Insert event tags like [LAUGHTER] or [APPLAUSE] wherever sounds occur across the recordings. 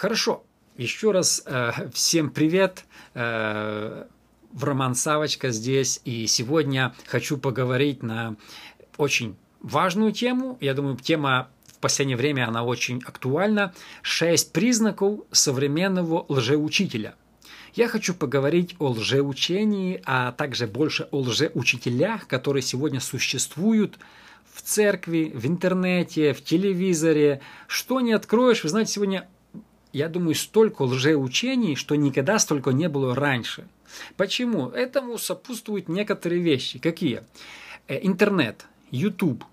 Хорошо. Еще раз э, всем привет. Э, в Роман Савочка здесь. И сегодня хочу поговорить на очень важную тему. Я думаю, тема в последнее время она очень актуальна. Шесть признаков современного лжеучителя. Я хочу поговорить о лжеучении, а также больше о лжеучителях, которые сегодня существуют в церкви, в интернете, в телевизоре. Что не откроешь, вы знаете, сегодня, я думаю, столько лжеучений, что никогда столько не было раньше. Почему? Этому сопутствуют некоторые вещи. Какие? Э, интернет, YouTube,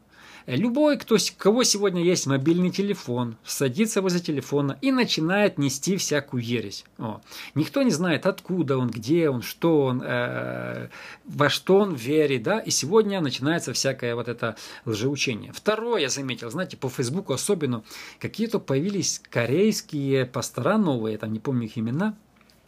Любой, кто, кого сегодня есть мобильный телефон, садится возле телефона и начинает нести всякую ересь. О. Никто не знает, откуда он, где он, что он, э, во что он верит, да, и сегодня начинается всякое вот это лжеучение. Второе, я заметил, знаете, по Фейсбуку особенно, какие-то появились корейские пастора новые, там не помню их имена,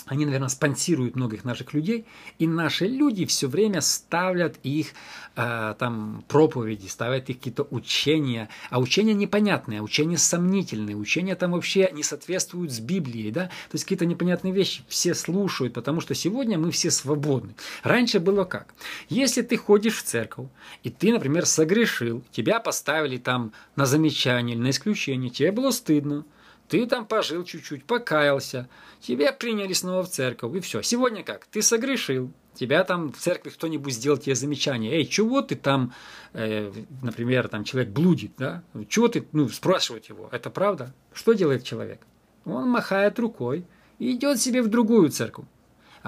они, наверное, спонсируют многих наших людей, и наши люди все время ставят их э, там проповеди, ставят их какие-то учения, а учения непонятные, учения сомнительные, учения там вообще не соответствуют с Библией, да, то есть какие-то непонятные вещи все слушают, потому что сегодня мы все свободны. Раньше было как? Если ты ходишь в церковь, и ты, например, согрешил, тебя поставили там на замечание или на исключение, тебе было стыдно, ты там пожил чуть-чуть, покаялся, тебя приняли снова в церковь, и все. Сегодня как? Ты согрешил, тебя там в церкви кто-нибудь сделал тебе замечание. Эй, чего ты там, э, например, там человек блудит, да? Чего ты, ну, спрашивать его, это правда? Что делает человек? Он махает рукой и идет себе в другую церковь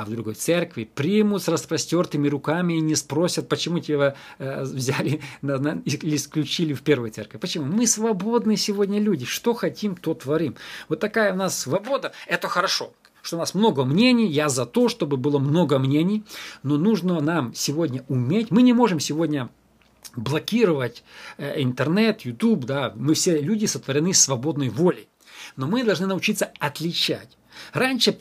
а в другой церкви примут с распростертыми руками и не спросят, почему тебя э, взяли [LAUGHS] на, на, или исключили в первой церкви. Почему? Мы свободные сегодня люди. Что хотим, то творим. Вот такая у нас свобода. Это хорошо что у нас много мнений, я за то, чтобы было много мнений, но нужно нам сегодня уметь, мы не можем сегодня блокировать э, интернет, YouTube, да, мы все люди сотворены свободной волей, но мы должны научиться отличать. Раньше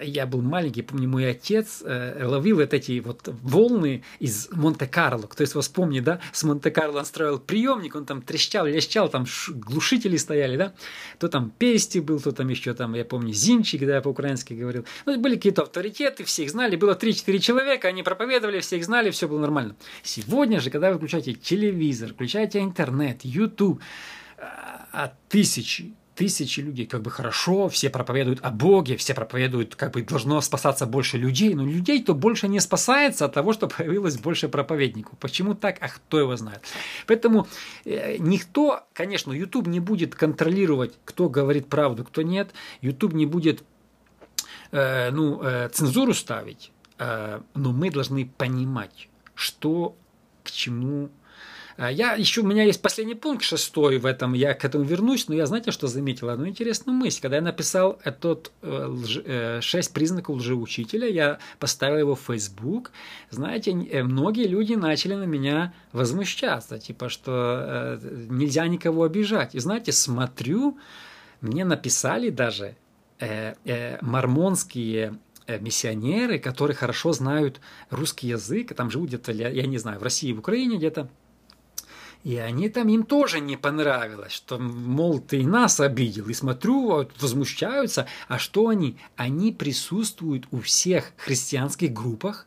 я был маленький, помню, мой отец э, ловил вот эти вот волны из Монте-Карло. Кто из вас помнит, да? С Монте-Карло он строил приемник, он там трещал, лещал, там глушители стояли, да? То там Пести был, то там еще там, я помню, Зинчик, да, по-украински говорил. Ну, были какие-то авторитеты, все их знали. Было 3-4 человека, они проповедовали, все их знали, все было нормально. Сегодня же, когда вы включаете телевизор, включаете интернет, YouTube, а, а тысячи, тысячи людей, как бы хорошо, все проповедуют о Боге, все проповедуют, как бы должно спасаться больше людей, но людей-то больше не спасается от того, что появилось больше проповедников. Почему так? А кто его знает? Поэтому э, никто, конечно, YouTube не будет контролировать, кто говорит правду, кто нет. YouTube не будет э, ну, э, цензуру ставить, э, но мы должны понимать, что к чему я еще, у меня есть последний пункт, шестой в этом, я к этому вернусь, но я, знаете, что заметил? Одну интересную мысль. Когда я написал этот э, э, шесть признаков лжеучителя, я поставил его в Facebook, знаете, э, многие люди начали на меня возмущаться, типа, что нельзя никого обижать. И знаете, смотрю, мне написали даже мормонские миссионеры, которые хорошо знают русский язык, там живут где-то, я не знаю, в России, в Украине где-то, и они там, им тоже не понравилось, что, мол, ты и нас обидел. И смотрю, вот, возмущаются. А что они? Они присутствуют у всех христианских группах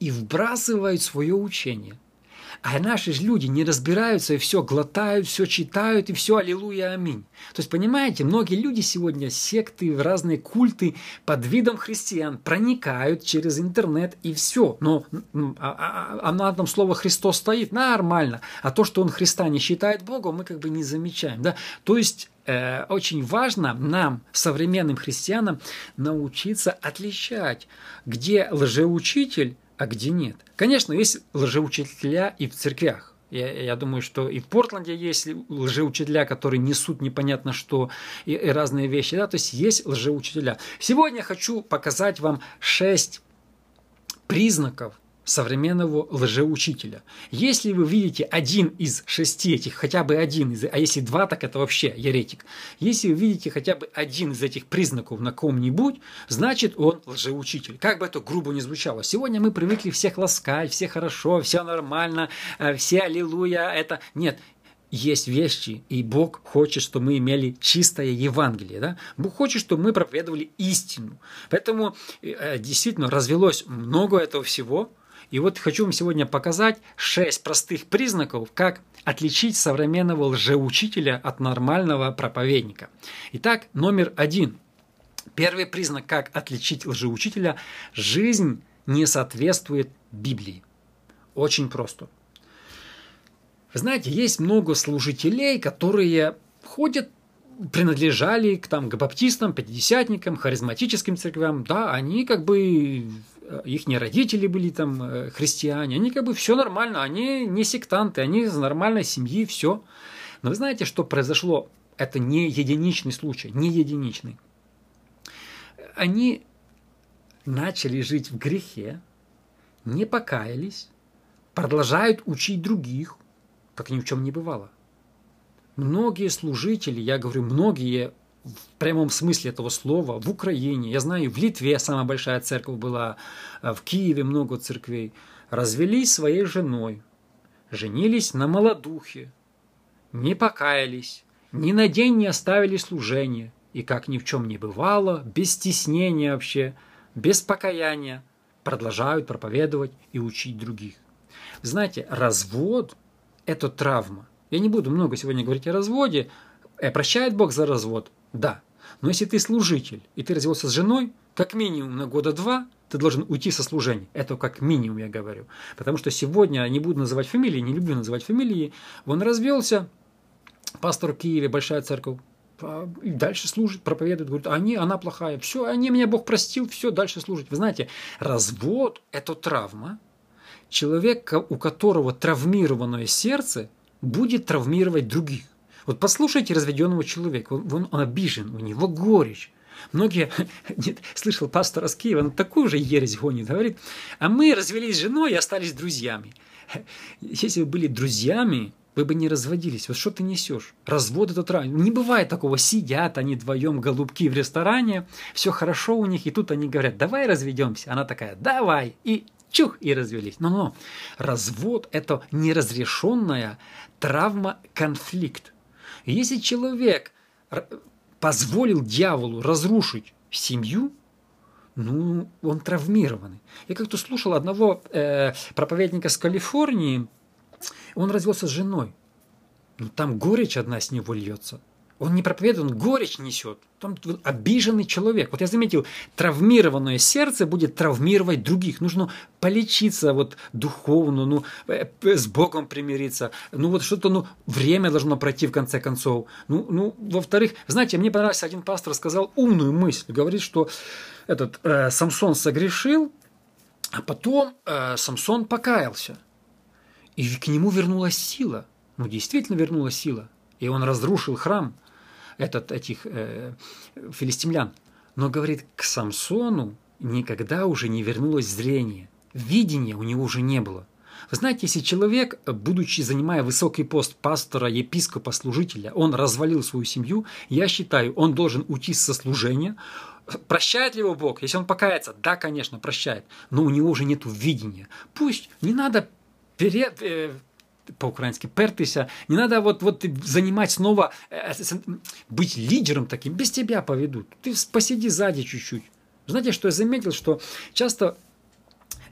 и вбрасывают свое учение – а наши же люди не разбираются и все глотают, все читают и все аллилуйя, аминь. То есть, понимаете, многие люди сегодня, секты, разные культы под видом христиан проникают через интернет и все. Но а, а, а на одном слово Христос стоит, нормально. А то, что он Христа не считает Богом, мы как бы не замечаем. Да? То есть, э, очень важно нам, современным христианам, научиться отличать, где лжеучитель а где нет. Конечно, есть лжеучителя и в церквях. Я, я думаю, что и в Портленде есть лжеучителя, которые несут непонятно что и, и разные вещи. Да? То есть есть лжеучителя. Сегодня я хочу показать вам шесть признаков современного лжеучителя. Если вы видите один из шести этих, хотя бы один из, а если два, так это вообще еретик. Если вы видите хотя бы один из этих признаков на ком-нибудь, значит он лжеучитель. Как бы это грубо не звучало. Сегодня мы привыкли всех ласкать, все хорошо, все нормально, э, все аллилуйя. Это нет, есть вещи, и Бог хочет, чтобы мы имели чистое Евангелие. Да? Бог хочет, чтобы мы проповедовали истину. Поэтому э, действительно развелось много этого всего. И вот хочу вам сегодня показать шесть простых признаков, как отличить современного лжеучителя от нормального проповедника. Итак, номер один. Первый признак, как отличить лжеучителя – жизнь не соответствует Библии. Очень просто. Вы знаете, есть много служителей, которые ходят принадлежали к, там, к баптистам, пятидесятникам, харизматическим церквям, да, они как бы, их не родители были там э, христиане, они как бы все нормально, они не сектанты, они из нормальной семьи, все. Но вы знаете, что произошло? Это не единичный случай, не единичный. Они начали жить в грехе, не покаялись, продолжают учить других, как ни в чем не бывало. Многие служители, я говорю, многие в прямом смысле этого слова, в Украине, я знаю, в Литве самая большая церковь была, э, в Киеве много церквей, развелись своей женой, женились на молодухе, не покаялись, ни на день не оставили служение, и как ни в чем не бывало, без стеснения вообще, без покаяния, продолжают проповедовать и учить других. Знаете, развод – это травма – я не буду много сегодня говорить о разводе. Э, прощает Бог за развод? Да. Но если ты служитель, и ты развелся с женой, как минимум на года два ты должен уйти со служения. Это как минимум я говорю. Потому что сегодня, не буду называть фамилии, не люблю называть фамилии, он развелся, пастор Киеве, большая церковь, а, и дальше служит, проповедует, говорит, они, она плохая, все, они меня Бог простил, все, дальше служит. Вы знаете, развод – это травма. Человек, у которого травмированное сердце, будет травмировать других. Вот послушайте разведенного человека, он, он, он обижен, у него горечь. Многие, [LAUGHS] нет, слышал пастор из Киева, он такую же ересь гонит, говорит, а мы развелись с женой и остались друзьями. [LAUGHS] Если вы были друзьями, вы бы не разводились. Вот что ты несешь? Развод это травма. Не бывает такого. Сидят они вдвоем, голубки в ресторане, все хорошо у них, и тут они говорят, давай разведемся. Она такая, давай. И чух, и развелись. Но-но, развод – это неразрешенная травма, конфликт. Если человек позволил дьяволу разрушить семью, ну, он травмированный. Я как-то слушал одного э, проповедника с Калифорнии, он развелся с женой. Ну, там горечь одна с него льется. Он не проповедует, он горечь несет. Там обиженный человек. Вот я заметил, травмированное сердце будет травмировать других. Нужно полечиться вот духовно, ну, э, с Богом примириться. Ну, вот что-то, ну, время должно пройти в конце концов. Ну, ну во-вторых, знаете, мне понравился один пастор сказал умную мысль. Говорит, что этот э, Самсон согрешил, а потом э, Самсон покаялся. И к нему вернулась сила. Ну, действительно вернулась сила. И он разрушил храм – этот, этих э, филистимлян. Но, говорит, к Самсону никогда уже не вернулось зрение. Видения у него уже не было. Вы знаете, если человек, будучи занимая высокий пост пастора, епископа, служителя, он развалил свою семью, я считаю, он должен уйти со служения. Прощает ли его Бог? Если он покается, да, конечно, прощает. Но у него уже нет видения. Пусть не надо пере, э, по-украински пертися. Не надо вот, вот занимать снова, э, быть лидером таким. Без тебя поведут. Ты посиди сзади чуть-чуть. Знаете, что я заметил? Что часто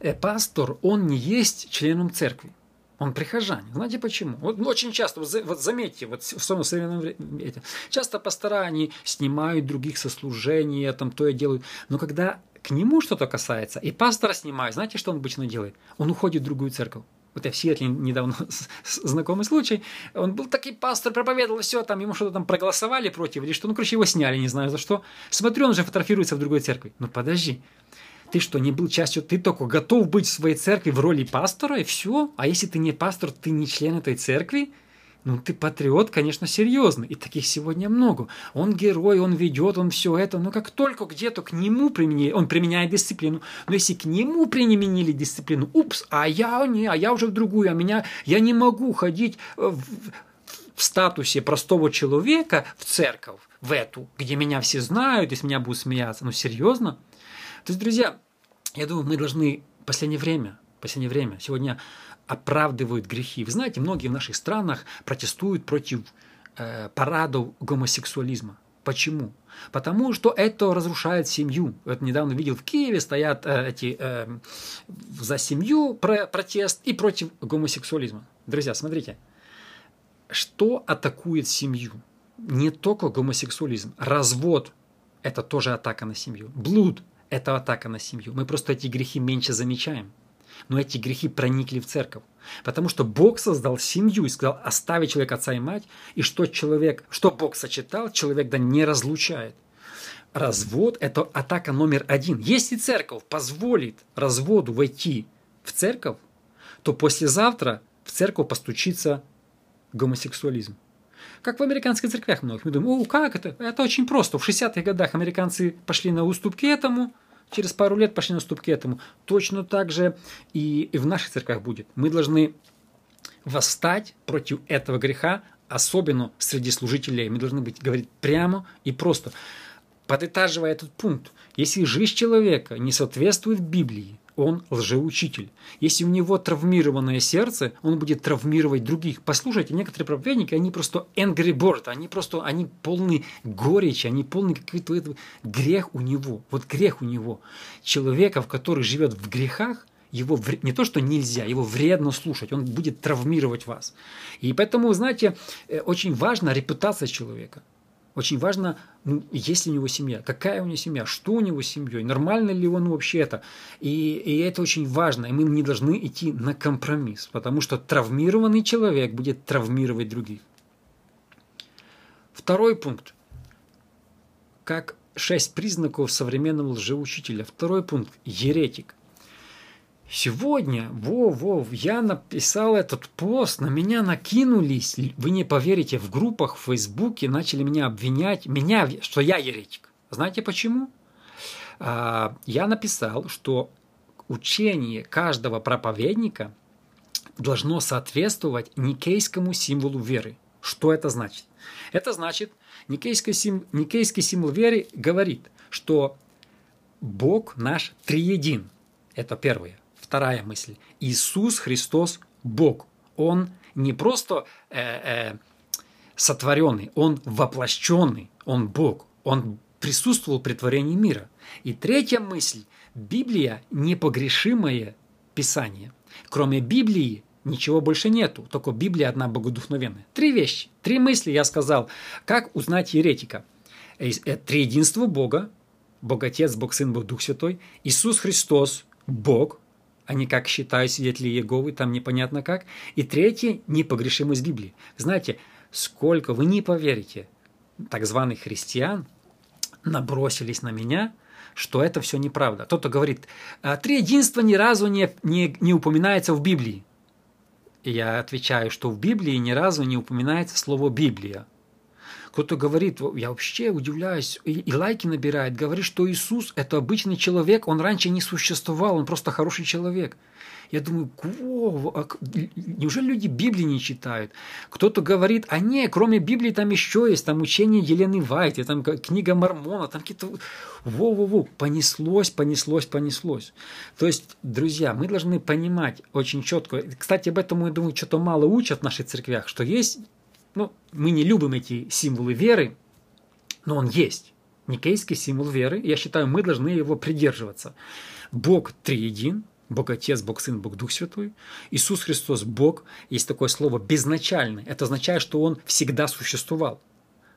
э, пастор, он не есть членом церкви. Он прихожанин. Знаете почему? Вот очень часто, вот, вот заметьте, вот в современном времени, часто пастора, они снимают других со служения, там то и делают. Но когда к нему что-то касается, и пастора снимают, знаете, что он обычно делает? Он уходит в другую церковь вот я в Сиэтле недавно [LAUGHS] знакомый случай, он был такой пастор, проповедовал все, там ему что-то там проголосовали против или что, ну, короче, его сняли, не знаю за что. Смотрю, он же фотографируется в другой церкви. Ну, подожди, ты что, не был частью, ты только готов быть в своей церкви в роли пастора, и все? А если ты не пастор, ты не член этой церкви? Ну, ты патриот, конечно, серьезный. И таких сегодня много. Он герой, он ведет, он все это. Но как только где-то к нему применили, он применяет дисциплину. Но если к нему применили дисциплину, упс, а я не, а я уже в другую, а меня, я не могу ходить в, в статусе простого человека в церковь, в эту, где меня все знают, если меня будут смеяться. Ну, серьезно? То есть, друзья, я думаю, мы должны в последнее время, в последнее время, сегодня оправдывают грехи. Вы знаете, многие в наших странах протестуют против э, парадов гомосексуализма. Почему? Потому что это разрушает семью. Вот недавно видел в Киеве стоят э, эти э, за семью про протест и против гомосексуализма. Друзья, смотрите, что атакует семью? Не только гомосексуализм, развод – это тоже атака на семью. Блуд – это атака на семью. Мы просто эти грехи меньше замечаем. Но эти грехи проникли в церковь. Потому что Бог создал семью и сказал, оставить человек отца и мать, и что человек, что Бог сочетал, человек да не разлучает. Развод – это атака номер один. Если церковь позволит разводу войти в церковь, то послезавтра в церковь постучится гомосексуализм. Как в американских церквях многих. Мы думаем, о, как это? Это очень просто. В 60-х годах американцы пошли на уступки этому – через пару лет пошли наступки этому. Точно так же и, и в наших церквях будет. Мы должны восстать против этого греха, особенно среди служителей. Мы должны быть, говорить прямо и просто. Подытаживая этот пункт, если жизнь человека не соответствует Библии, он лжеучитель. Если у него травмированное сердце, он будет травмировать других. Послушайте, некоторые проповедники, они просто angry bird, они просто, они полны горечи, они полны какой-то этого грех у него. Вот грех у него. Человека, в который живет в грехах, его не то, что нельзя, его вредно слушать, он будет травмировать вас. И поэтому, знаете, э, очень важна репутация человека. Очень важно, ну, есть ли у него семья, какая у него семья, что у него с семьей, нормально ли он вообще это. И, и это очень важно, и мы не должны идти на компромисс, потому что травмированный человек будет травмировать других. Второй пункт. Как шесть признаков современного лжеучителя. Второй пункт. Еретик. Сегодня, во, во, я написал этот пост, на меня накинулись, вы не поверите, в группах в Фейсбуке начали меня обвинять, меня, что я еретик. Знаете почему? А, я написал, что учение каждого проповедника должно соответствовать никейскому символу веры. Что это значит? Это значит, никейский, сим, никейский символ веры говорит, что Бог наш триедин. Это первое. Вторая мысль. Иисус Христос Бог. Он не просто э, э, сотворенный, он воплощенный, он Бог. Он присутствовал при творении мира. И третья мысль. Библия – непогрешимое Писание. Кроме Библии ничего больше нету, только Библия одна богодухновенная. Три вещи, три мысли я сказал. Как узнать еретика? Э, э, триединство Бога, Бог Отец, Бог Сын, Бог Дух Святой, Иисус Христос, Бог, они как считают свидетели Иеговы, там непонятно как. И третье – непогрешимость Библии. Знаете, сколько, вы не поверите, так званых христиан набросились на меня, что это все неправда. Кто-то говорит, а три единства ни разу не, не, не упоминается в Библии. И я отвечаю, что в Библии ни разу не упоминается слово «Библия». Кто-то говорит, я вообще удивляюсь, и, и лайки набирает, говорит, что Иисус – это обычный человек, он раньше не существовал, он просто хороший человек. Я думаю, а, неужели люди Библии не читают? Кто-то говорит, а не, кроме Библии там еще есть, там учение Елены Вайт, там книга Мормона, там какие-то... Во-во-во, понеслось, понеслось, понеслось. То есть, друзья, мы должны понимать очень четко, кстати, об этом, я думаю, что-то мало учат в наших церквях, что есть ну, мы не любим эти символы веры, но он есть. Никейский символ веры. Я считаю, мы должны его придерживаться. Бог триедин, Бог Отец, Бог Сын, Бог Дух Святой. Иисус Христос Бог. Есть такое слово безначальный. Это означает, что Он всегда существовал.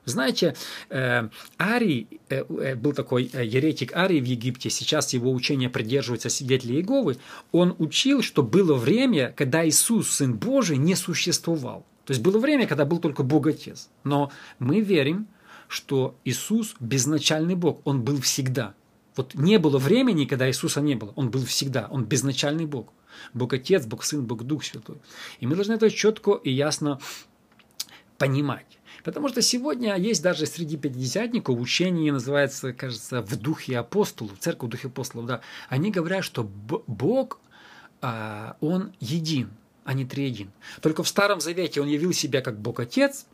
Знаете, э, Арий, э, э, был такой еретик Арий в Египте, сейчас его учение придерживаются свидетели Иеговы, он учил, что было время, когда Иисус, Сын Божий, не существовал. То есть было время, когда был только Бог Отец. Но мы верим, что Иисус безначальный Бог, Он был всегда. Вот не было времени, когда Иисуса не было. Он был всегда. Он безначальный Бог. Бог Отец, Бог Сын, Бог Дух Святой. И мы должны это четко и ясно понимать. Потому что сегодня есть даже среди пятидесятников учение, называется, кажется, в духе апостолов, церковь в духе апостолов, да. Они говорят, что Бог, а, Он един а не триедин. Только в Старом Завете он явил себя как Бог Отец,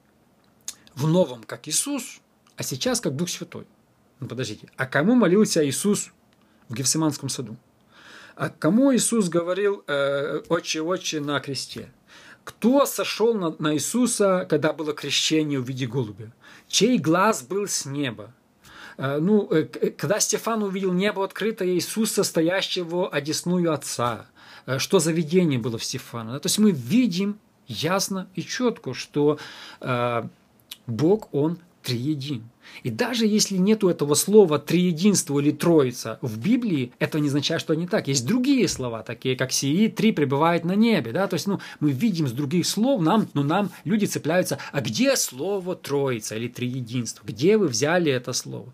в Новом как Иисус, а сейчас как Дух Святой. Ну подождите, а кому молился Иисус в Гефсиманском саду? А кому Иисус говорил э, «Отче, Отче» на кресте? Кто сошел на, на Иисуса, когда было крещение в виде голубя? Чей глаз был с неба? Э, ну, э, когда Стефан увидел небо открытое, Иисуса, стоящего одесную Отца, э, что за видение было в Стефана? То есть мы видим ясно и четко, что Бог, Он триедин. И даже если нету этого слова триединство или троица в Библии, это не означает, что они так. Есть другие слова, такие как сии, три пребывает на небе. Да? То есть ну, мы видим с других слов, нам, ну, нам люди цепляются, а где слово троица или триединство? Где вы взяли это слово?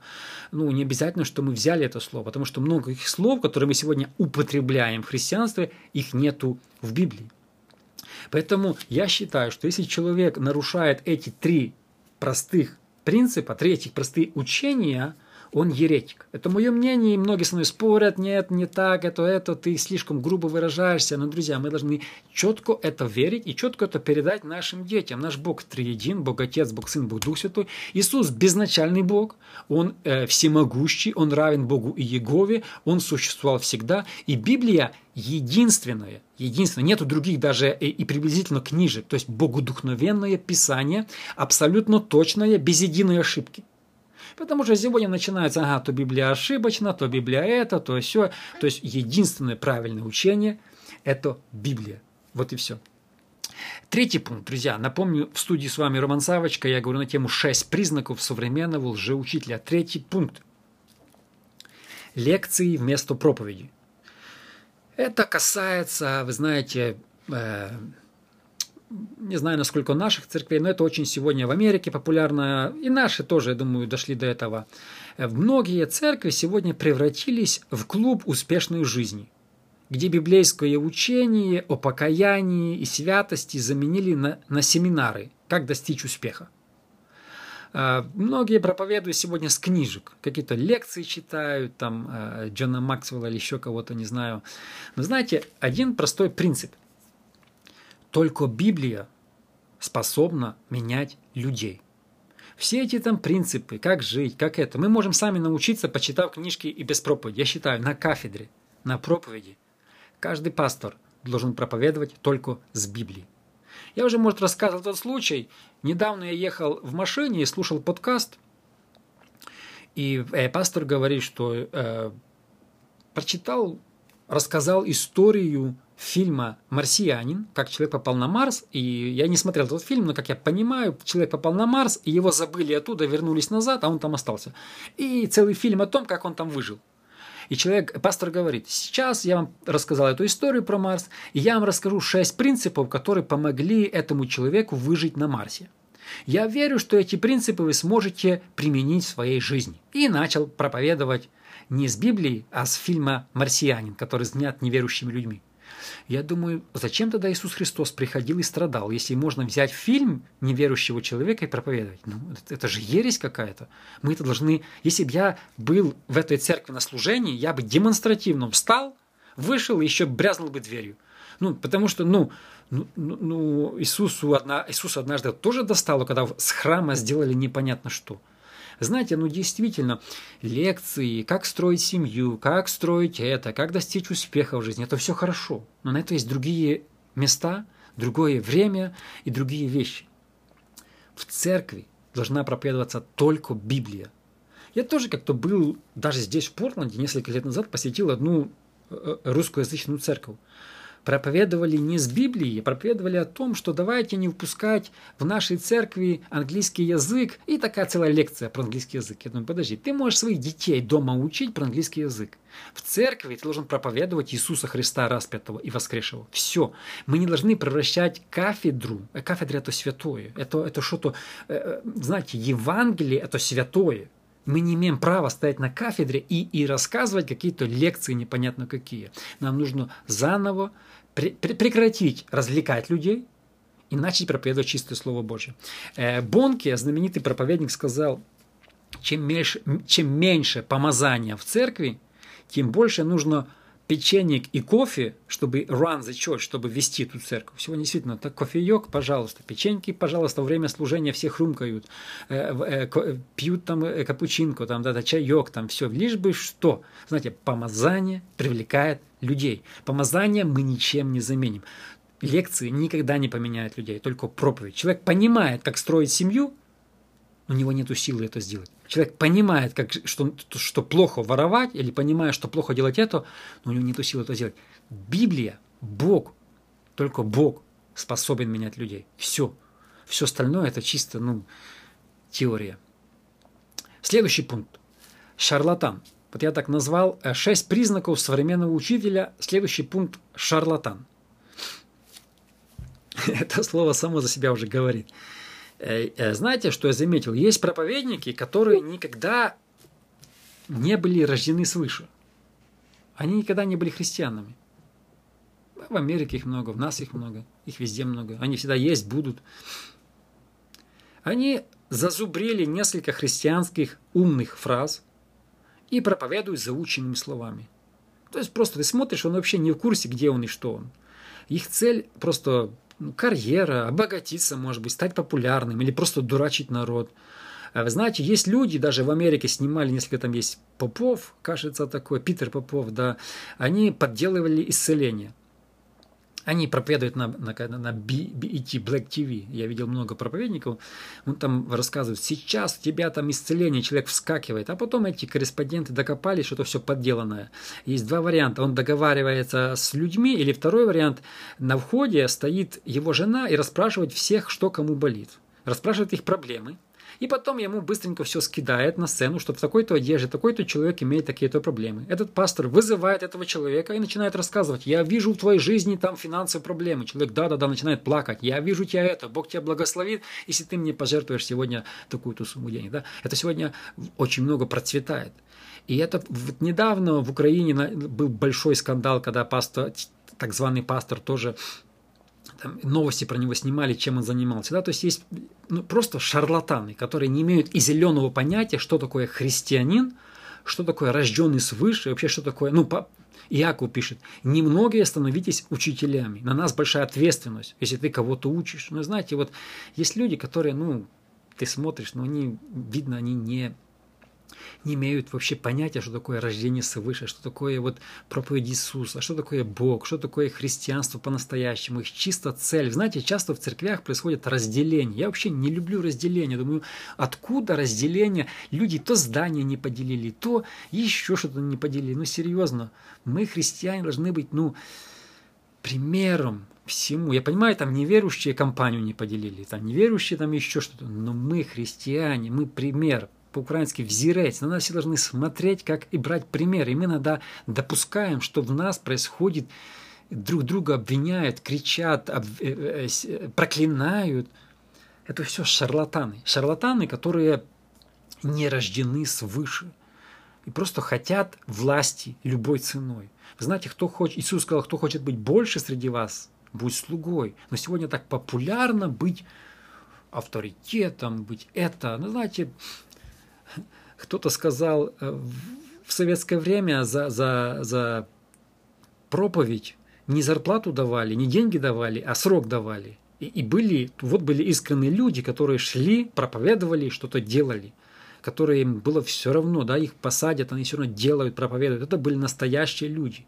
Ну, не обязательно, что мы взяли это слово, потому что много их слов, которые мы сегодня употребляем в христианстве, их нету в Библии. Поэтому я считаю, что если человек нарушает эти три простых принципа, третьих простые учения, он еретик. Это мое мнение, и многие со мной спорят, нет, не так, это, это, ты слишком грубо выражаешься. Но, друзья, мы должны четко это верить и четко это передать нашим детям. Наш Бог триедин, Бог Отец, Бог Сын, Бог Дух Святой. Иисус безначальный Бог, Он э, всемогущий, Он равен Богу и Егове, Он существовал всегда. И Библия единственное, единственное, нету других даже и, и приблизительно книжек, то есть богодухновенное Писание, абсолютно точное, без единой ошибки. Потому что сегодня начинается, ага, то Библия ошибочна, то Библия это, то все. То есть единственное правильное учение – это Библия. Вот и все. Третий пункт, друзья. Напомню, в студии с вами Роман Савочка. Я говорю на тему «Шесть признаков современного лжеучителя». Третий пункт. Лекции вместо проповеди. Это касается, вы знаете, э, не знаю, насколько наших церквей, но это очень сегодня в Америке популярно, и наши тоже, я думаю, дошли до этого. Многие церкви сегодня превратились в клуб успешной жизни, где библейское учение о покаянии и святости заменили на, на семинары, как достичь успеха. А, многие проповедуют сегодня с книжек, какие-то лекции читают, там а, Джона Максвелла или еще кого-то, не знаю. Но знаете, один простой принцип. Только Библия способна менять людей. Все эти там принципы, как жить, как это, мы можем сами научиться, почитав книжки и без проповеди. Я считаю, на кафедре, на проповеди каждый пастор должен проповедовать только с Библии. Я уже, может, рассказывал тот случай. Недавно я ехал в машине и слушал подкаст, и э, пастор говорит, что э, прочитал, рассказал историю фильма «Марсианин», как человек попал на Марс, и я не смотрел этот фильм, но, как я понимаю, человек попал на Марс, и его забыли оттуда, вернулись назад, а он там остался. И целый фильм о том, как он там выжил. И человек, пастор говорит, сейчас я вам рассказал эту историю про Марс, и я вам расскажу шесть принципов, которые помогли этому человеку выжить на Марсе. Я верю, что эти принципы вы сможете применить в своей жизни. И начал проповедовать не с Библии, а с фильма «Марсианин», который снят неверующими людьми. Я думаю, зачем тогда Иисус Христос приходил и страдал, если можно взять фильм неверующего человека и проповедовать? Ну, это, это же ересь какая-то. Мы это должны... Если бы я был в этой церкви на служении, я бы демонстративно встал, вышел и еще брязнул бы дверью. Ну, потому что, ну, ну, ну, ну Иисусу одна, Иисус однажды тоже достало, когда с храма сделали непонятно что – знаете, ну действительно, лекции, как строить семью, как строить это, как достичь успеха в жизни, это все хорошо. Но на это есть другие места, другое время и другие вещи. В церкви должна проповедоваться только Библия. Я тоже как-то был, даже здесь, в Портленде, несколько лет назад посетил одну э, э, русскоязычную церковь проповедовали не с Библии, а проповедовали о том, что давайте не выпускать в нашей церкви английский язык. И такая целая лекция про английский язык. Я думаю, подожди, ты можешь своих детей дома учить про английский язык. В церкви ты должен проповедовать Иисуса Христа распятого и воскресшего. Все. Мы не должны превращать кафедру. Э, кафедра – это святое. Это, это что-то, э, э, знаете, Евангелие – это святое. Мы не имеем права стоять на кафедре и, и рассказывать какие-то лекции непонятно какие. Нам нужно заново прекратить развлекать людей и начать проповедовать чистое Слово Божье. Э, Бонке, знаменитый проповедник, сказал, чем меньше, чем меньше помазания в церкви, тем больше нужно печенек и кофе, чтобы run the church, чтобы вести эту церковь. Сегодня действительно так кофеек, пожалуйста, печеньки, пожалуйста, во время служения все хрумкают, э, э, пьют там капучинку, там, да, да, чаек, там все, лишь бы что. Знаете, помазание привлекает людей. Помазание мы ничем не заменим. Лекции никогда не поменяют людей, только проповедь. Человек понимает, как строить семью, у него нет силы это сделать. Человек понимает, как, что, что плохо воровать, или понимает, что плохо делать это, но у него нет силы это сделать. Библия, Бог, только Бог способен менять людей. Все. Все остальное это чисто ну, теория. Следующий пункт. Шарлатан. Вот я так назвал э, шесть признаков современного учителя. Следующий пункт – шарлатан. [LAUGHS] Это слово само за себя уже говорит. Э, э, знаете, что я заметил? Есть проповедники, которые никогда не были рождены свыше. Они никогда не были христианами. В Америке их много, в нас их много, их везде много. Они всегда есть, будут. Они зазубрили несколько христианских умных фраз и проповедуют заученными словами. То есть просто ты смотришь, он вообще не в курсе, где он и что он. Их цель просто карьера, обогатиться, может быть, стать популярным или просто дурачить народ. А вы знаете, есть люди, даже в Америке снимали несколько, там есть Попов, кажется, такой, Питер Попов, да, они подделывали исцеление. Они проповедуют на, на, на BET, Black TV. Я видел много проповедников. Он там рассказывает, сейчас у тебя там исцеление, человек вскакивает. А потом эти корреспонденты докопались, что это все подделанное. Есть два варианта. Он договаривается с людьми, или второй вариант, на входе стоит его жена и расспрашивает всех, что кому болит. Расспрашивает их проблемы. И потом ему быстренько все скидает на сцену, что в такой-то одежде такой-то человек имеет такие-то проблемы. Этот пастор вызывает этого человека и начинает рассказывать, я вижу в твоей жизни там финансовые проблемы. Человек да-да-да начинает плакать, я вижу тебя это, Бог тебя благословит, если ты мне пожертвуешь сегодня такую-то сумму денег. Да? Это сегодня очень много процветает. И это вот недавно в Украине был большой скандал, когда пастор, так званый пастор тоже там, новости про него снимали, чем он занимался. Да? То есть есть ну, просто шарлатаны, которые не имеют и зеленого понятия, что такое христианин, что такое рожденный свыше, вообще что такое, ну, по, Иаков пишет, немногие становитесь учителями, на нас большая ответственность, если ты кого-то учишь. Ну, знаете, вот есть люди, которые, ну, ты смотришь, но они, видно, они не не имеют вообще понятия, что такое рождение свыше, что такое вот проповедь Иисуса, что такое Бог, что такое христианство по-настоящему, их чисто цель. Знаете, часто в церквях происходит разделение. Я вообще не люблю разделение. Думаю, откуда разделение? Люди то здание не поделили, то еще что-то не поделили. Ну, серьезно, мы, христиане, должны быть, ну, примером всему. Я понимаю, там неверующие компанию не поделили, там неверующие там еще что-то, но мы христиане, мы пример по-украински взирать. На нас все должны смотреть, как и брать пример. И мы иногда допускаем, что в нас происходит, друг друга обвиняют, кричат, об, э, э, э, проклинают. Это все шарлатаны. Шарлатаны, которые не рождены свыше. И просто хотят власти любой ценой. Вы знаете, кто хочет, Иисус сказал, кто хочет быть больше среди вас, будь слугой. Но сегодня так популярно быть авторитетом, быть это. Ну, знаете, кто-то сказал, э, в советское время за, за, за проповедь не зарплату давали, не деньги давали, а срок давали. И, и были, вот были искренние люди, которые шли, проповедовали, что-то делали, которые им было все равно, да, их посадят, они все равно делают, проповедуют. Это были настоящие люди,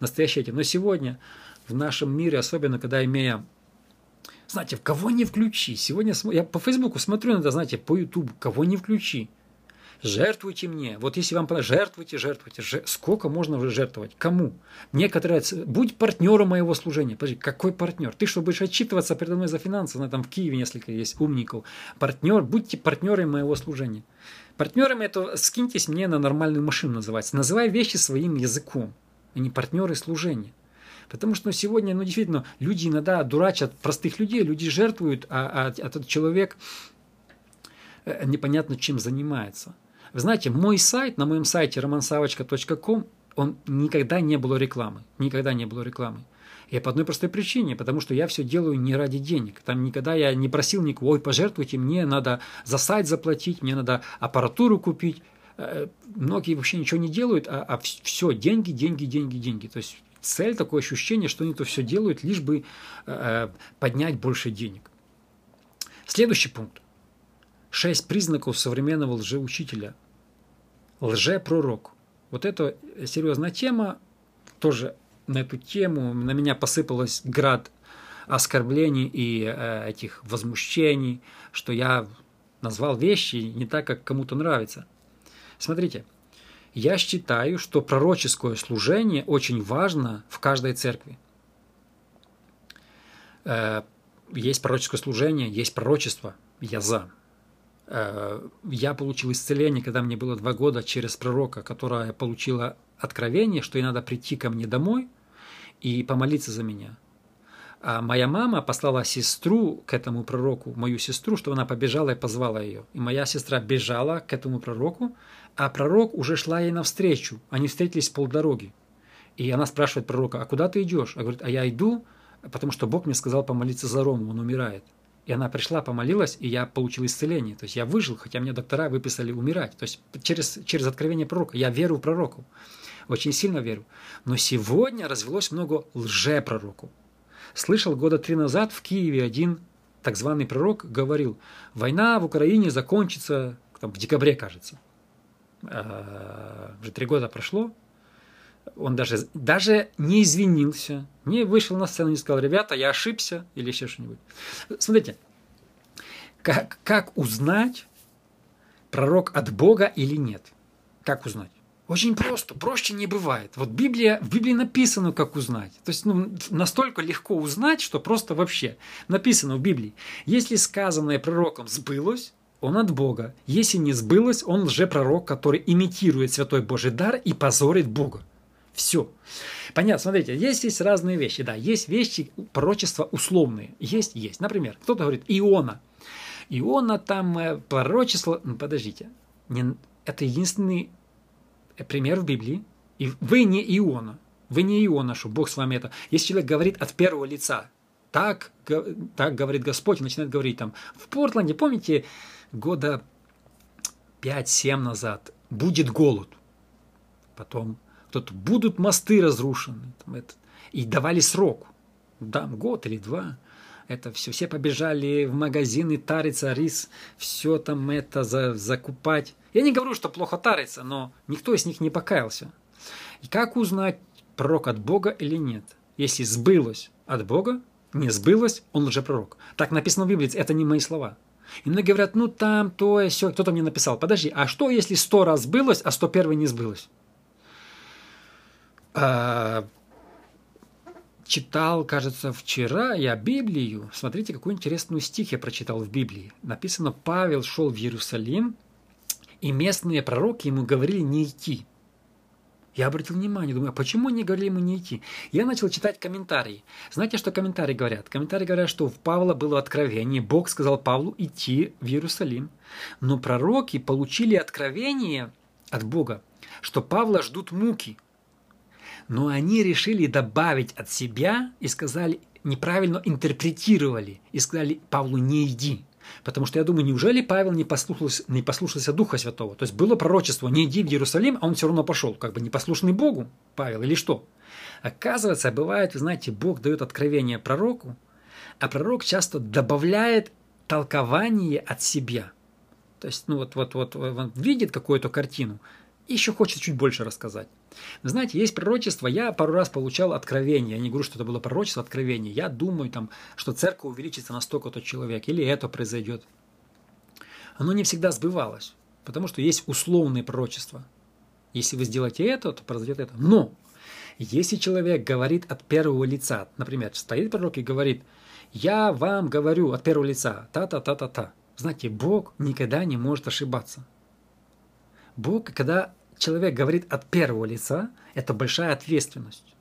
настоящие эти. Но сегодня в нашем мире, особенно когда имея знаете, в кого не включи. Сегодня я по Фейсбуку смотрю это, знаете, по Ютубу, кого не включи жертвуйте мне. Вот если вам понравится, жертвуйте, жертвуйте. Сколько можно жертвовать? Кому? Некоторые, будь партнером моего служения. Подожди, какой партнер? Ты что, будешь отчитываться передо мной за финансы? Ну, там в Киеве несколько есть умников. Партнер, будьте партнерами моего служения. Партнерами это скиньтесь мне на нормальную машину называть. Называй вещи своим языком, а не партнеры служения. Потому что ну, сегодня, ну, действительно, люди иногда дурачат простых людей, люди жертвуют, а, а этот человек э, непонятно чем занимается. Вы знаете, мой сайт, на моем сайте romansavочка.com, он никогда не было рекламы. Никогда не было рекламы. И по одной простой причине, потому что я все делаю не ради денег. Там никогда я не просил никого, ой, пожертвуйте, мне надо за сайт заплатить, мне надо аппаратуру купить. Э, многие вообще ничего не делают, а, а все, деньги, деньги, деньги, деньги. То есть цель, такое ощущение, что они то все делают, лишь бы э, поднять больше денег. Следующий пункт. Шесть признаков современного лжеучителя. Лжепророк. Вот это серьезная тема, тоже на эту тему, на меня посыпалось град оскорблений и э, этих возмущений, что я назвал вещи не так, как кому-то нравится. Смотрите, я считаю, что пророческое служение очень важно в каждой церкви. Э, есть пророческое служение, есть пророчество, я за. Э, я получил исцеление, когда мне было два года, через пророка, которая получила откровение, что ей надо прийти ко мне домой и помолиться за меня. А моя мама послала сестру к этому пророку, мою сестру, чтобы она побежала и позвала ее. И моя сестра бежала к этому пророку, а пророк уже шла ей навстречу. Они встретились полдороги. И она спрашивает пророка, а куда ты идешь? А говорит, а я иду, потому что Бог мне сказал помолиться за Рому, он умирает. И она пришла, помолилась, и я получил исцеление. То есть я выжил, хотя мне доктора выписали умирать. То есть через, через откровение пророка. Я верю в пророку. Очень сильно верю. Но сегодня развелось много лжепророков. Слышал года три назад в Киеве один так званый пророк говорил, война в Украине закончится там, в декабре, кажется. А, уже три года прошло. Он даже, даже не извинился, не вышел на сцену, не сказал, ребята, я ошибся или еще что-нибудь. Смотрите, как, как узнать, пророк от Бога или нет? Как узнать? Очень просто, проще не бывает. Вот Библия, в Библии написано, как узнать. То есть ну, настолько легко узнать, что просто вообще написано в Библии. Если сказанное пророком сбылось, он от Бога. Если не сбылось, он лжепророк, который имитирует святой Божий дар и позорит Бога. Все. Понятно, смотрите, есть, есть разные вещи. Да, есть вещи, пророчества условные. Есть, есть. Например, кто-то говорит Иона. Иона там э, пророчество... Ну, подождите. Не, это единственный пример в Библии, и вы не Иона, вы не Иона, что Бог с вами это. Если человек говорит от первого лица, так, так говорит Господь, начинает говорить там, в Портленде, помните, года 5-7 назад, будет голод, потом кто-то, будут мосты разрушены, там, это, и давали срок, да, год или два, это все, все побежали в магазины тариться рис, все там это за, закупать. Я не говорю, что плохо тарится, но никто из них не покаялся. И как узнать, пророк от Бога или нет? Если сбылось от Бога, не сбылось, он уже пророк. Так написано в Библии, это не мои слова. И многие говорят, ну там то и все. Кто-то мне написал, подожди, а что если сто раз сбылось, а сто первый не сбылось? А, читал, кажется, вчера я Библию. Смотрите, какой интересный стих я прочитал в Библии. Написано, Павел шел в Иерусалим, и местные пророки ему говорили не идти. Я обратил внимание, думаю, а почему они говорили ему не идти? Я начал читать комментарии. Знаете, что комментарии говорят? Комментарии говорят, что в Павла было откровение, Бог сказал Павлу идти в Иерусалим. Но пророки получили откровение от Бога, что Павла ждут муки. Но они решили добавить от себя и сказали, неправильно интерпретировали, и сказали Павлу не иди. Потому что я думаю, неужели Павел не послушался, не послушался Духа Святого? То есть было пророчество, не иди в Иерусалим, а он все равно пошел. Как бы непослушный Богу Павел или что? Оказывается, бывает, вы знаете, Бог дает откровение пророку, а пророк часто добавляет толкование от себя. То есть, ну вот, вот, вот, он видит какую-то картину, и еще хочет чуть больше рассказать. Знаете, есть пророчество, я пару раз получал откровение, я не говорю, что это было пророчество, откровение, я думаю, там, что церковь увеличится на столько-то человек, или это произойдет. Оно не всегда сбывалось, потому что есть условные пророчества. Если вы сделаете это, то произойдет это. Но если человек говорит от первого лица, например, стоит пророк и говорит, я вам говорю от первого лица, та-та-та-та-та. Знаете, Бог никогда не может ошибаться. Бог, когда человек говорит от первого лица, это большая ответственность.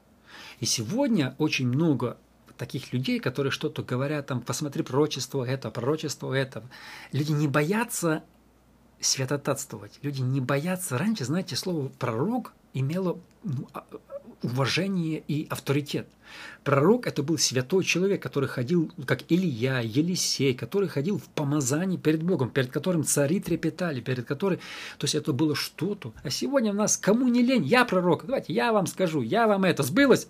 И сегодня очень много таких людей, которые что-то говорят, там, посмотри пророчество это, пророчество это. Люди не боятся святотатствовать. Люди не боятся. Раньше, знаете, слово пророк имело ну, а, уважение и авторитет. Пророк – это был святой человек, который ходил, как Илья, Елисей, который ходил в помазании перед Богом, перед которым цари трепетали, перед которым… То есть это было что-то. А сегодня у нас кому не лень, я пророк, давайте я вам скажу, я вам это, сбылось?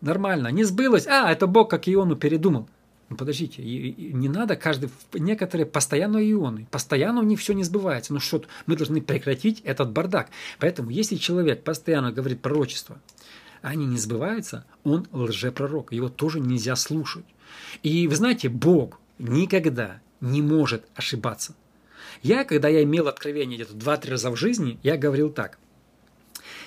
Нормально, не сбылось, а, это Бог, как Иону, передумал. Ну, подождите, не надо каждый, некоторые постоянно ионы, постоянно у них все не сбывается. Ну что, мы должны прекратить этот бардак. Поэтому, если человек постоянно говорит пророчество, они не сбываются, он лжепророк, его тоже нельзя слушать. И вы знаете, Бог никогда не может ошибаться. Я, когда я имел откровение где-то 2-3 раза в жизни, я говорил так.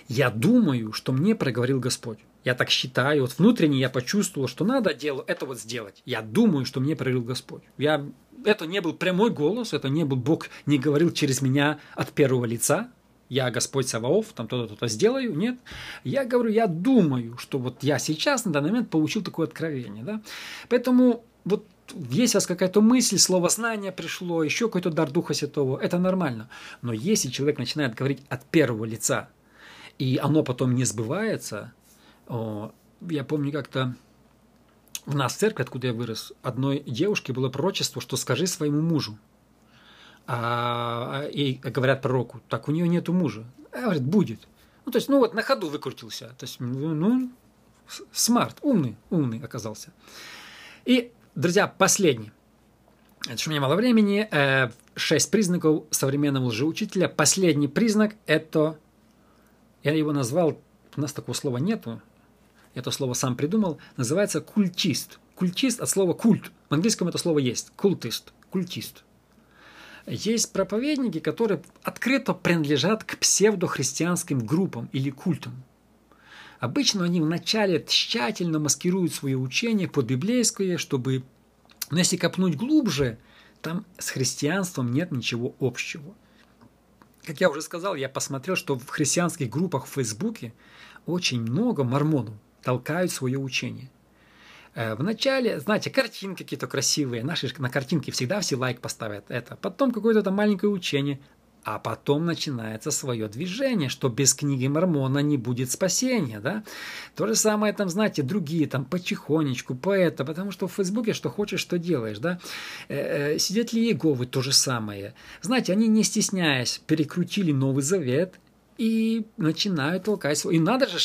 Я думаю, что мне проговорил Господь. Я так считаю, вот внутренне я почувствовал, что надо делу это вот сделать. Я думаю, что мне проявил Господь. Я, это не был прямой голос, это не был Бог не говорил через меня от первого лица. Я Господь Саваоф, там то-то, то-то сделаю. Нет. Я говорю, я думаю, что вот я сейчас на данный момент получил такое откровение. Да? Поэтому вот есть у вас какая-то мысль, слово знания пришло, еще какой-то дар Духа Святого, это нормально. Но если человек начинает говорить от первого лица, и оно потом не сбывается, я помню как-то в нас церкви, откуда я вырос, одной девушке было пророчество, что скажи своему мужу. А, и говорят пророку, так у нее нету мужа. А говорит, будет. Ну, то есть, ну вот на ходу выкрутился. То есть, ну, ну смарт, умный, умный оказался. И, друзья, последний. Это что у меня мало времени. Э, шесть признаков современного лжеучителя. Последний признак – это, я его назвал, у нас такого слова нету, это слово сам придумал, называется культист. Культист от слова культ. В английском это слово есть. Культист. Культист. Есть проповедники, которые открыто принадлежат к псевдохристианским группам или культам. Обычно они вначале тщательно маскируют свое учение под библейское, чтобы, но если копнуть глубже, там с христианством нет ничего общего. Как я уже сказал, я посмотрел, что в христианских группах в Фейсбуке очень много мормонов толкают свое учение. Э, Вначале, знаете, картинки какие-то красивые, наши на картинке всегда все лайк поставят это, потом какое-то там маленькое учение, а потом начинается свое движение, что без книги Мормона не будет спасения, да? То же самое там, знаете, другие там потихонечку, по это, потому что в Фейсбуке что хочешь, что делаешь, да? Э, э, свидетели Иеговы то же самое. Знаете, они не стесняясь перекрутили Новый Завет и начинают толкать свой. И надо же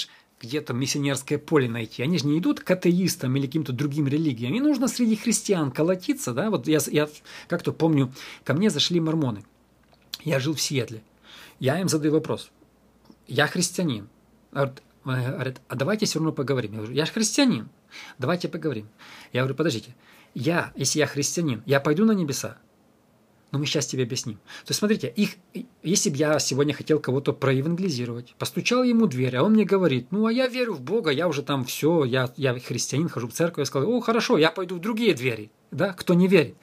где-то миссионерское поле найти. Они же не идут к атеистам или каким-то другим религиям. Им нужно среди христиан колотиться, да? Вот я, я как-то помню, ко мне зашли мормоны. Я жил в Сиэтле. Я им задаю вопрос. Я христианин. Говорят, а давайте все равно поговорим. Я говорю, я же христианин. Давайте поговорим. Я говорю, подождите. Я, если я христианин, я пойду на небеса? Но мы сейчас тебе объясним. То есть, смотрите, их, если бы я сегодня хотел кого-то проевангелизировать, постучал ему дверь, а он мне говорит, ну, а я верю в Бога, я уже там все, я, я христианин, хожу в церковь, я сказал, о, хорошо, я пойду в другие двери, да, кто не верит.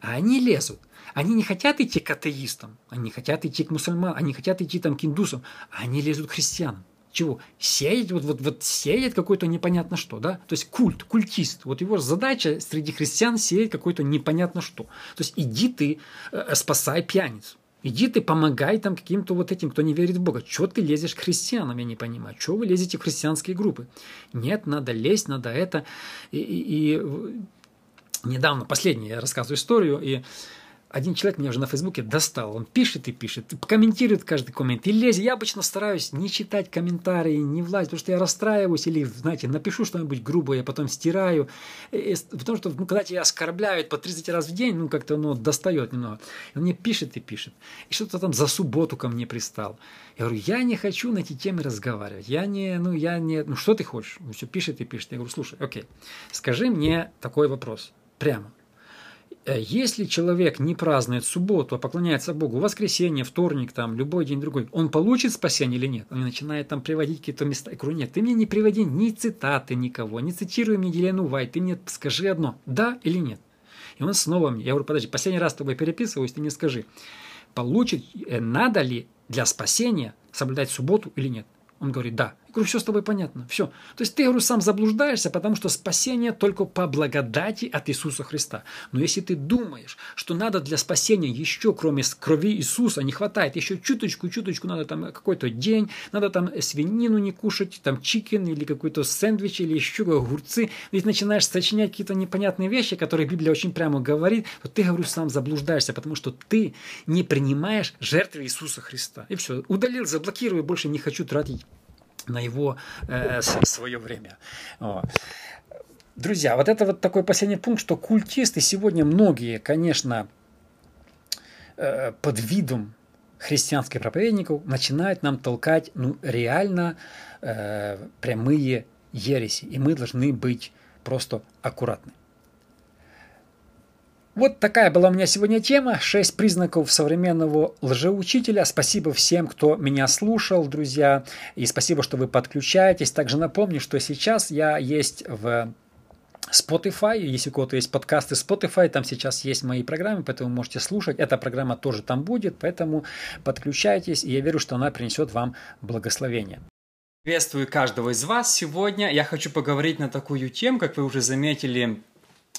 А они лезут. Они не хотят идти к атеистам, они хотят идти к мусульманам, они хотят идти там к индусам, а они лезут к христианам чего? Сеять, вот, вот, вот сеять какой-то непонятно что, да? То есть культ, культист. Вот его задача среди христиан сеять какое-то непонятно что. То есть иди ты, э, спасай пьяниц. Иди ты помогай там каким-то вот этим, кто не верит в Бога. Чего ты лезешь к христианам, я не понимаю. Чего вы лезете в христианские группы? Нет, надо лезть, надо это. И, и, и недавно, последний, я рассказываю историю, и один человек меня уже на Фейсбуке достал. Он пишет и пишет, комментирует каждый коммент и лезет. Я обычно стараюсь не читать комментарии, не влазить, потому что я расстраиваюсь или, знаете, напишу что-нибудь грубое, я потом стираю. И, потому что, ну, когда тебя оскорбляют по 30 раз в день, ну, как-то оно достает немного. И он мне пишет и пишет. И что-то там за субботу ко мне пристал. Я говорю, я не хочу на эти темы разговаривать. Я не, ну, я не, ну, что ты хочешь? Он все пишет и пишет. Я говорю, слушай, окей, скажи мне такой вопрос. Прямо. Э, если человек не празднует субботу, а поклоняется Богу, воскресенье, вторник, там, любой день другой, он получит спасение или нет? Он начинает там приводить какие-то места. Я говорю, нет, ты мне не приводи ни цитаты никого, не цитируй мне Елену Вайт, ты мне скажи одно, да или нет. И он снова мне, я говорю, подожди, последний раз с тобой переписываюсь, ты мне скажи, получит, э, надо ли для спасения соблюдать субботу или нет? Он говорит, да. Говорю, все с тобой понятно, все. То есть ты, говорю, сам заблуждаешься, потому что спасение только по благодати от Иисуса Христа. Но если ты думаешь, что надо для спасения еще, кроме крови Иисуса, не хватает, еще чуточку-чуточку, надо там какой-то день, надо там свинину не кушать, там чикен или какой-то сэндвич или еще огурцы, ведь начинаешь сочинять какие-то непонятные вещи, которые Библия очень прямо говорит, то ты, говорю, сам заблуждаешься, потому что ты не принимаешь жертвы Иисуса Христа. И все, удалил, заблокирую, больше не хочу тратить на его э, свое время. Вот. Друзья, вот это вот такой последний пункт, что культисты сегодня многие, конечно, э, под видом христианских проповедников начинают нам толкать ну, реально э, прямые ереси, и мы должны быть просто аккуратны. Вот такая была у меня сегодня тема. Шесть признаков современного лжеучителя. Спасибо всем, кто меня слушал, друзья. И спасибо, что вы подключаетесь. Также напомню, что сейчас я есть в Spotify, если у кого-то есть подкасты Spotify, там сейчас есть мои программы, поэтому можете слушать. Эта программа тоже там будет, поэтому подключайтесь, и я верю, что она принесет вам благословение. Приветствую каждого из вас сегодня. Я хочу поговорить на такую тему, как вы уже заметили,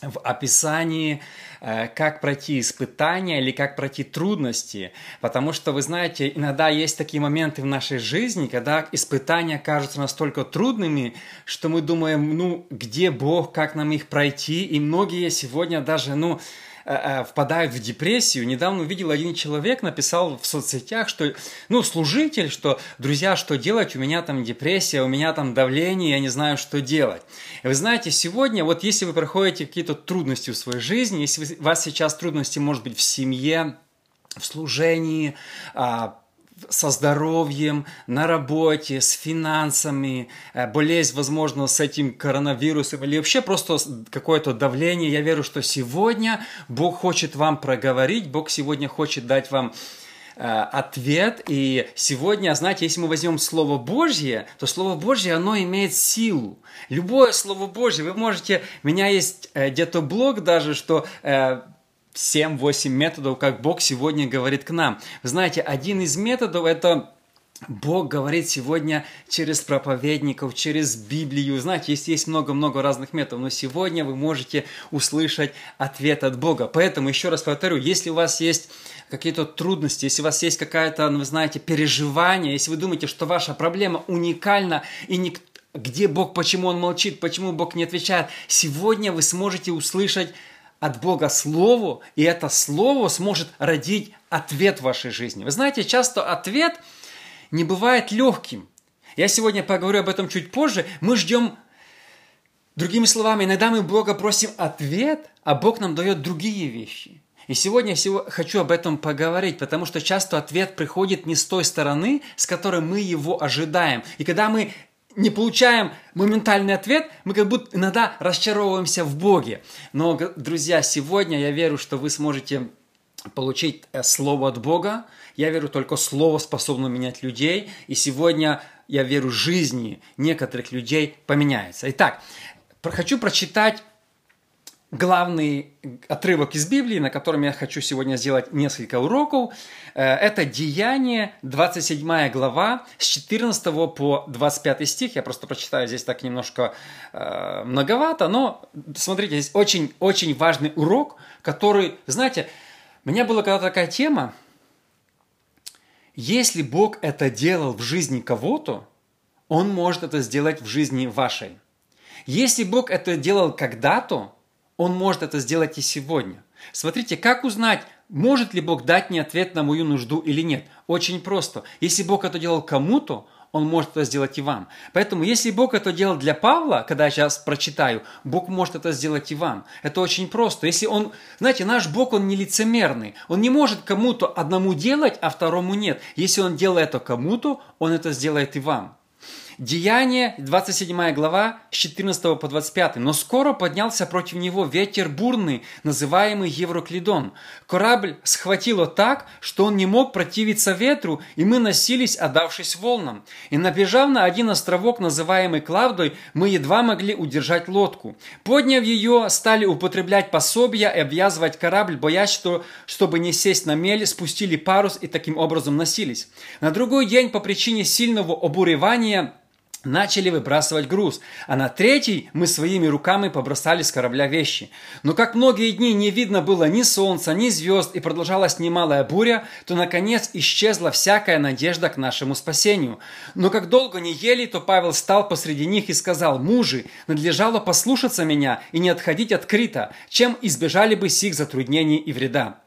в описании, э, как пройти испытания или как пройти трудности. Потому что, вы знаете, иногда есть такие моменты в нашей жизни, когда испытания кажутся настолько трудными, что мы думаем, ну, где Бог, как нам их пройти. И многие сегодня даже, ну, впадают в депрессию. Недавно увидел один человек, написал в соцсетях, что, ну, служитель, что, друзья, что делать, у меня там депрессия, у меня там давление, я не знаю, что делать. И вы знаете, сегодня, вот если вы проходите какие-то трудности в своей жизни, если у вас сейчас трудности, может быть, в семье, в служении, а, со здоровьем, на работе, с финансами, э, болезнь, возможно, с этим коронавирусом или вообще просто какое-то давление. Я верю, что сегодня Бог хочет вам проговорить, Бог сегодня хочет дать вам э, ответ. И сегодня, знаете, если мы возьмем Слово Божье, то Слово Божье, оно имеет силу. Любое Слово Божье, вы можете, у меня есть э, где-то блог даже, что 7-8 методов, как Бог сегодня говорит к нам. Знаете, один из методов – это Бог говорит сегодня через проповедников, через Библию. Знаете, есть, есть много-много разных методов, но сегодня вы можете услышать ответ от Бога. Поэтому, еще раз повторю, если у вас есть какие-то трудности, если у вас есть какая-то, ну, вы знаете, переживание, если вы думаете, что ваша проблема уникальна и никто где Бог, почему Он молчит, почему Бог не отвечает. Сегодня вы сможете услышать от Бога Слову, и это Слово сможет родить ответ в вашей жизни. Вы знаете, часто ответ не бывает легким. Я сегодня поговорю об этом чуть позже. Мы ждем, другими словами, иногда мы Бога просим ответ, а Бог нам дает другие вещи. И сегодня я хочу об этом поговорить, потому что часто ответ приходит не с той стороны, с которой мы его ожидаем. И когда мы не получаем моментальный ответ, мы как будто иногда расчаровываемся в Боге. Но, друзья, сегодня я верю, что вы сможете получить э, слово от Бога. Я верю, только слово способно менять людей. И сегодня я верю, жизни некоторых людей поменяется. Итак, хочу прочитать главный отрывок из Библии, на котором я хочу сегодня сделать несколько уроков. Э, это Деяние, 27 глава, с 14 по 25 стих. Я просто прочитаю здесь так немножко э, многовато, но смотрите, здесь очень-очень важный урок, который, знаете, у меня была когда-то такая тема, если Бог это делал в жизни кого-то, Он может это сделать в жизни вашей. Если Бог это делал когда-то, он может это сделать и сегодня. Смотрите, как узнать, может ли Бог дать мне ответ на мою нужду или нет? Очень просто. Если Бог это делал кому-то, он может это сделать и вам. Поэтому, если Бог это делал для Павла, когда я сейчас прочитаю, Бог может это сделать и вам. Это очень просто. Если он, знаете, наш Бог, он не лицемерный. Он не может кому-то одному делать, а второму нет. Если он делает это кому-то, он это сделает и вам. Деяние, 27 глава, с 14 по 25. «Но скоро поднялся против него ветер бурный, называемый Евроклидон. Корабль схватило так, что он не мог противиться ветру, и мы носились, отдавшись волнам. И набежав на один островок, называемый Клавдой, мы едва могли удержать лодку. Подняв ее, стали употреблять пособия и обвязывать корабль, боясь, что, чтобы не сесть на мель, спустили парус и таким образом носились. На другой день по причине сильного обуревания начали выбрасывать груз, а на третий мы своими руками побросали с корабля вещи. Но как многие дни не видно было ни солнца, ни звезд, и продолжалась немалая буря, то, наконец, исчезла всякая надежда к нашему спасению. Но как долго не ели, то Павел стал посреди них и сказал, «Мужи, надлежало послушаться меня и не отходить от Крита, чем избежали бы сих затруднений и вреда».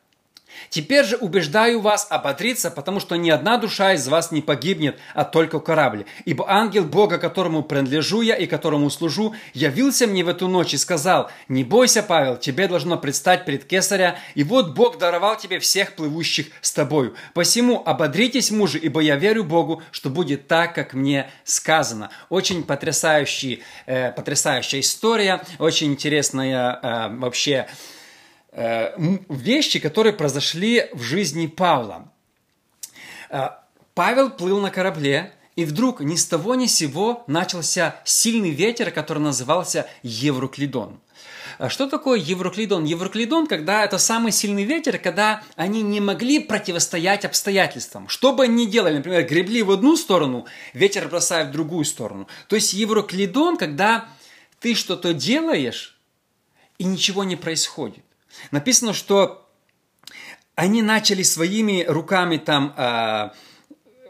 Теперь же убеждаю вас ободриться, потому что ни одна душа из вас не погибнет, а только корабль. Ибо ангел Бога, которому принадлежу я и которому служу, явился мне в эту ночь и сказал, «Не бойся, Павел, тебе должно предстать пред Кесаря, и вот Бог даровал тебе всех плывущих с тобою. Посему ободритесь, мужи, ибо я верю Богу, что будет так, как мне сказано». Очень потрясающий, э, потрясающая история, очень интересная э, вообще вещи, которые произошли в жизни Павла. Э, Павел плыл на корабле, и вдруг ни с того ни сего начался сильный ветер, который назывался Евроклидон. Э, что такое Евроклидон? Евроклидон, когда это самый сильный ветер, когда они не могли противостоять обстоятельствам. Что бы они ни делали, например, гребли в одну сторону, ветер бросает в другую сторону. То есть Евроклидон, когда ты что-то делаешь, и ничего не происходит. Написано, что они начали своими руками там э,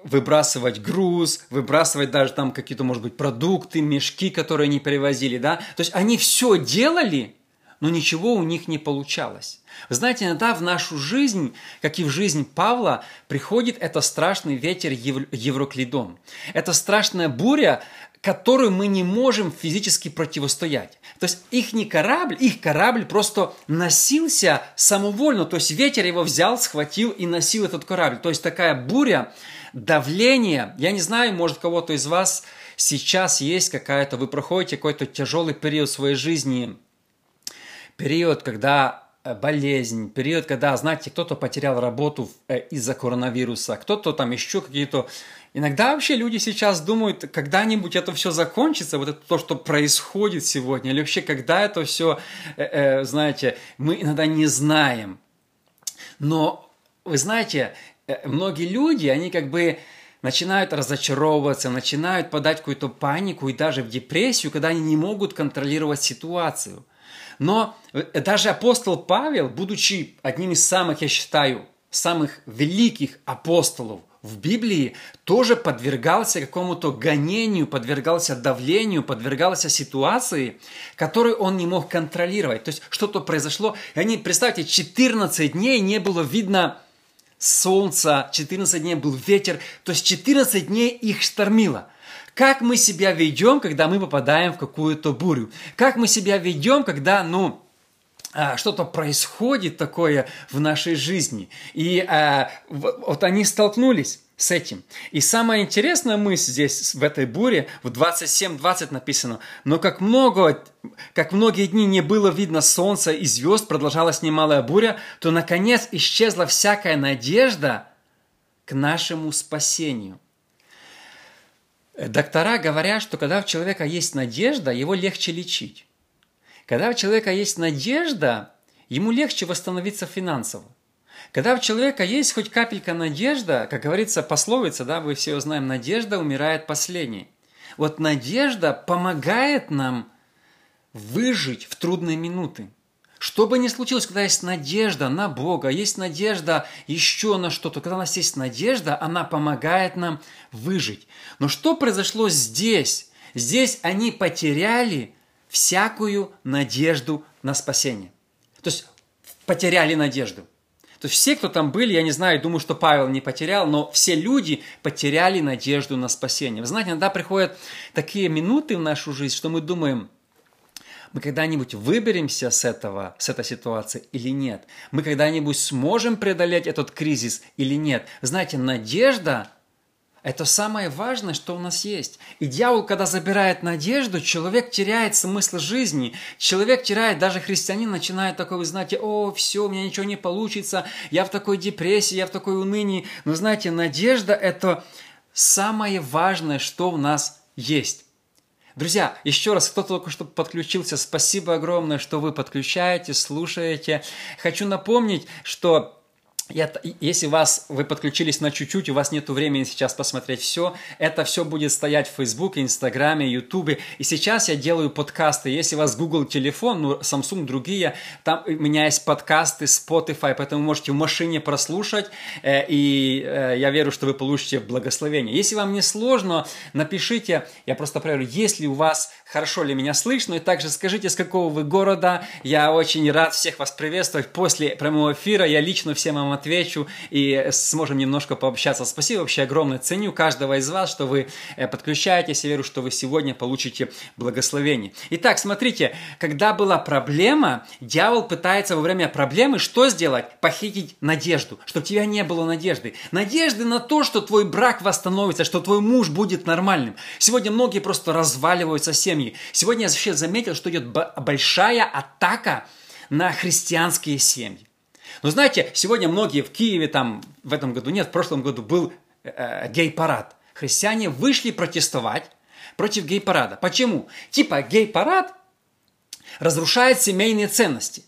выбрасывать груз, выбрасывать даже там какие-то, может быть, продукты, мешки, которые они перевозили, да. То есть они все делали, но ничего у них не получалось. Вы знаете, иногда в нашу жизнь, как и в жизнь Павла, приходит это страшный ветер Евроклидон. Это страшная буря, которую мы не можем физически противостоять. То есть их не корабль, их корабль просто носился самовольно, то есть ветер его взял, схватил и носил этот корабль. То есть такая буря, давление, я не знаю, может кого-то из вас сейчас есть какая-то, вы проходите какой-то тяжелый период своей жизни, период, когда э, болезнь, период, когда, знаете, кто-то потерял работу э, из-за коронавируса, кто-то там еще какие-то Иногда вообще люди сейчас думают, когда-нибудь это все закончится, вот это то, что происходит сегодня, или вообще когда это все, э, э, знаете, мы иногда не знаем. Но вы знаете, э, многие люди, они как бы начинают разочаровываться, начинают подать какую-то панику и даже в депрессию, когда они не могут контролировать ситуацию. Но э, даже апостол Павел, будучи одним из самых, я считаю, самых великих апостолов в Библии тоже подвергался какому-то гонению, подвергался давлению, подвергался ситуации, которую он не мог контролировать. То есть что-то произошло, и они, представьте, 14 дней не было видно солнца, 14 дней был ветер, то есть 14 дней их штормило. Как мы себя ведем, когда мы попадаем в какую-то бурю? Как мы себя ведем, когда, ну, что-то происходит такое в нашей жизни. И а, вот они столкнулись с этим. И самая интересная мысль здесь, в этой буре, в 27.20 написано, «Но как, много, как многие дни не было видно солнца и звезд, продолжалась немалая буря, то, наконец, исчезла всякая надежда к нашему спасению». Доктора говорят, что когда у человека есть надежда, его легче лечить. Когда у человека есть надежда, ему легче восстановиться финансово. Когда у человека есть хоть капелька надежда, как говорится пословица, да, вы все знаем, надежда умирает последней. Вот надежда помогает нам выжить в трудные минуты. Что бы ни случилось, когда есть надежда на Бога, есть надежда еще на что-то, когда у нас есть надежда, она помогает нам выжить. Но что произошло здесь? Здесь они потеряли всякую надежду на спасение. То есть потеряли надежду. То есть все, кто там были, я не знаю, думаю, что Павел не потерял, но все люди потеряли надежду на спасение. Вы знаете, иногда приходят такие минуты в нашу жизнь, что мы думаем, мы когда-нибудь выберемся с этого, с этой ситуации или нет? Мы когда-нибудь сможем преодолеть этот кризис или нет? Знаете, надежда это самое важное, что у нас есть. И дьявол, когда забирает надежду, человек теряет смысл жизни. Человек теряет, даже христианин начинает такой, вы знаете, о, все, у меня ничего не получится, я в такой депрессии, я в такой унынии. Но знаете, надежда – это самое важное, что у нас есть. Друзья, еще раз, кто только что подключился, спасибо огромное, что вы подключаете, слушаете. Хочу напомнить, что я, если вас, вы подключились на чуть-чуть, у вас нет времени сейчас посмотреть все, это все будет стоять в Фейсбуке, Инстаграме, Ютубе. И сейчас я делаю подкасты. Если у вас Google телефон, ну, Samsung, другие, там у меня есть подкасты, Spotify, поэтому можете в машине прослушать, э, и э, я верю, что вы получите благословение. Если вам не сложно, напишите, я просто проверю, если у вас хорошо ли меня слышно, и также скажите, с какого вы города. Я очень рад всех вас приветствовать после прямого эфира. Я лично всем вам отвечу и сможем немножко пообщаться. Спасибо вообще огромное. Ценю каждого из вас, что вы э, подключаетесь. Я верю, что вы сегодня получите благословение. Итак, смотрите, когда была проблема, дьявол пытается во время проблемы что сделать? Похитить надежду, чтобы у тебя не было надежды. Надежды на то, что твой брак восстановится, что твой муж будет нормальным. Сегодня многие просто разваливаются семьи. Сегодня я вообще заметил, что идет большая атака на христианские семьи. Но знаете, сегодня многие в Киеве, там в этом году нет, в прошлом году был э, э гей-парад. Христиане вышли протестовать против гей-парада. Почему? Типа гей-парад разрушает семейные ценности.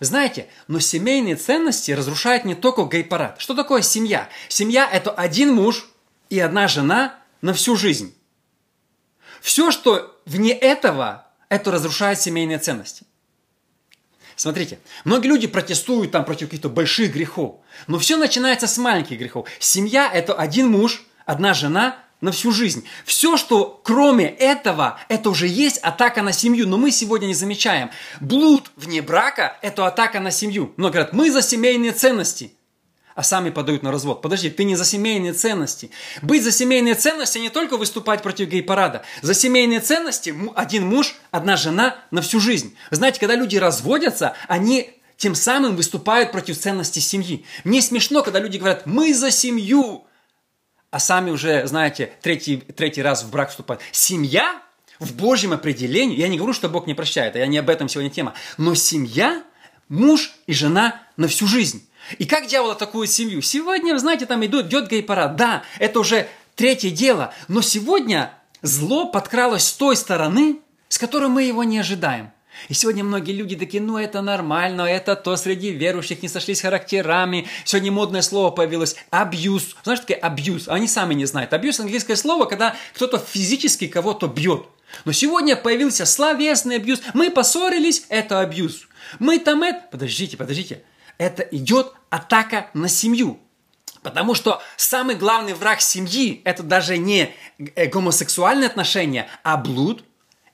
Знаете, но семейные ценности разрушает не только гей-парад. Что такое семья? Семья – это один муж и одна жена на всю жизнь. Все, что вне этого, это разрушает семейные ценности. Смотрите, многие люди протестуют там против каких-то больших грехов, но все начинается с маленьких грехов. Семья – это один муж, одна жена на всю жизнь. Все, что кроме этого, это уже есть атака на семью, но мы сегодня не замечаем. Блуд вне брака – это атака на семью. Но говорят, мы за семейные ценности – а сами подают на развод. Подожди, ты не за семейные ценности. Быть за семейные ценности не только выступать против гей-парада. За семейные ценности один муж, одна жена на всю жизнь. Знаете, когда люди разводятся, они тем самым выступают против ценностей семьи. Мне смешно, когда люди говорят, мы за семью, а сами уже, знаете, третий, третий раз в брак вступают. Семья в Божьем определении, я не говорю, что Бог не прощает, а я не об этом сегодня тема, но семья, муж и жена на всю жизнь. И как дьявол атакует семью? Сегодня, знаете, там идет, идет гей-парад. Да, это уже третье дело. Но сегодня зло подкралось с той стороны, с которой мы его не ожидаем. И сегодня многие люди такие, ну это нормально, это то среди верующих не сошлись характерами. Сегодня модное слово появилось – абьюз. Знаешь, такое абьюз? Они сами не знают. Абьюз – английское слово, когда кто-то физически кого-то бьет. Но сегодня появился словесный абьюз. Мы поссорились – это абьюз. Мы там это... Подождите, подождите это идет атака на семью. Потому что самый главный враг семьи – это даже не э, гомосексуальные отношения, а блуд,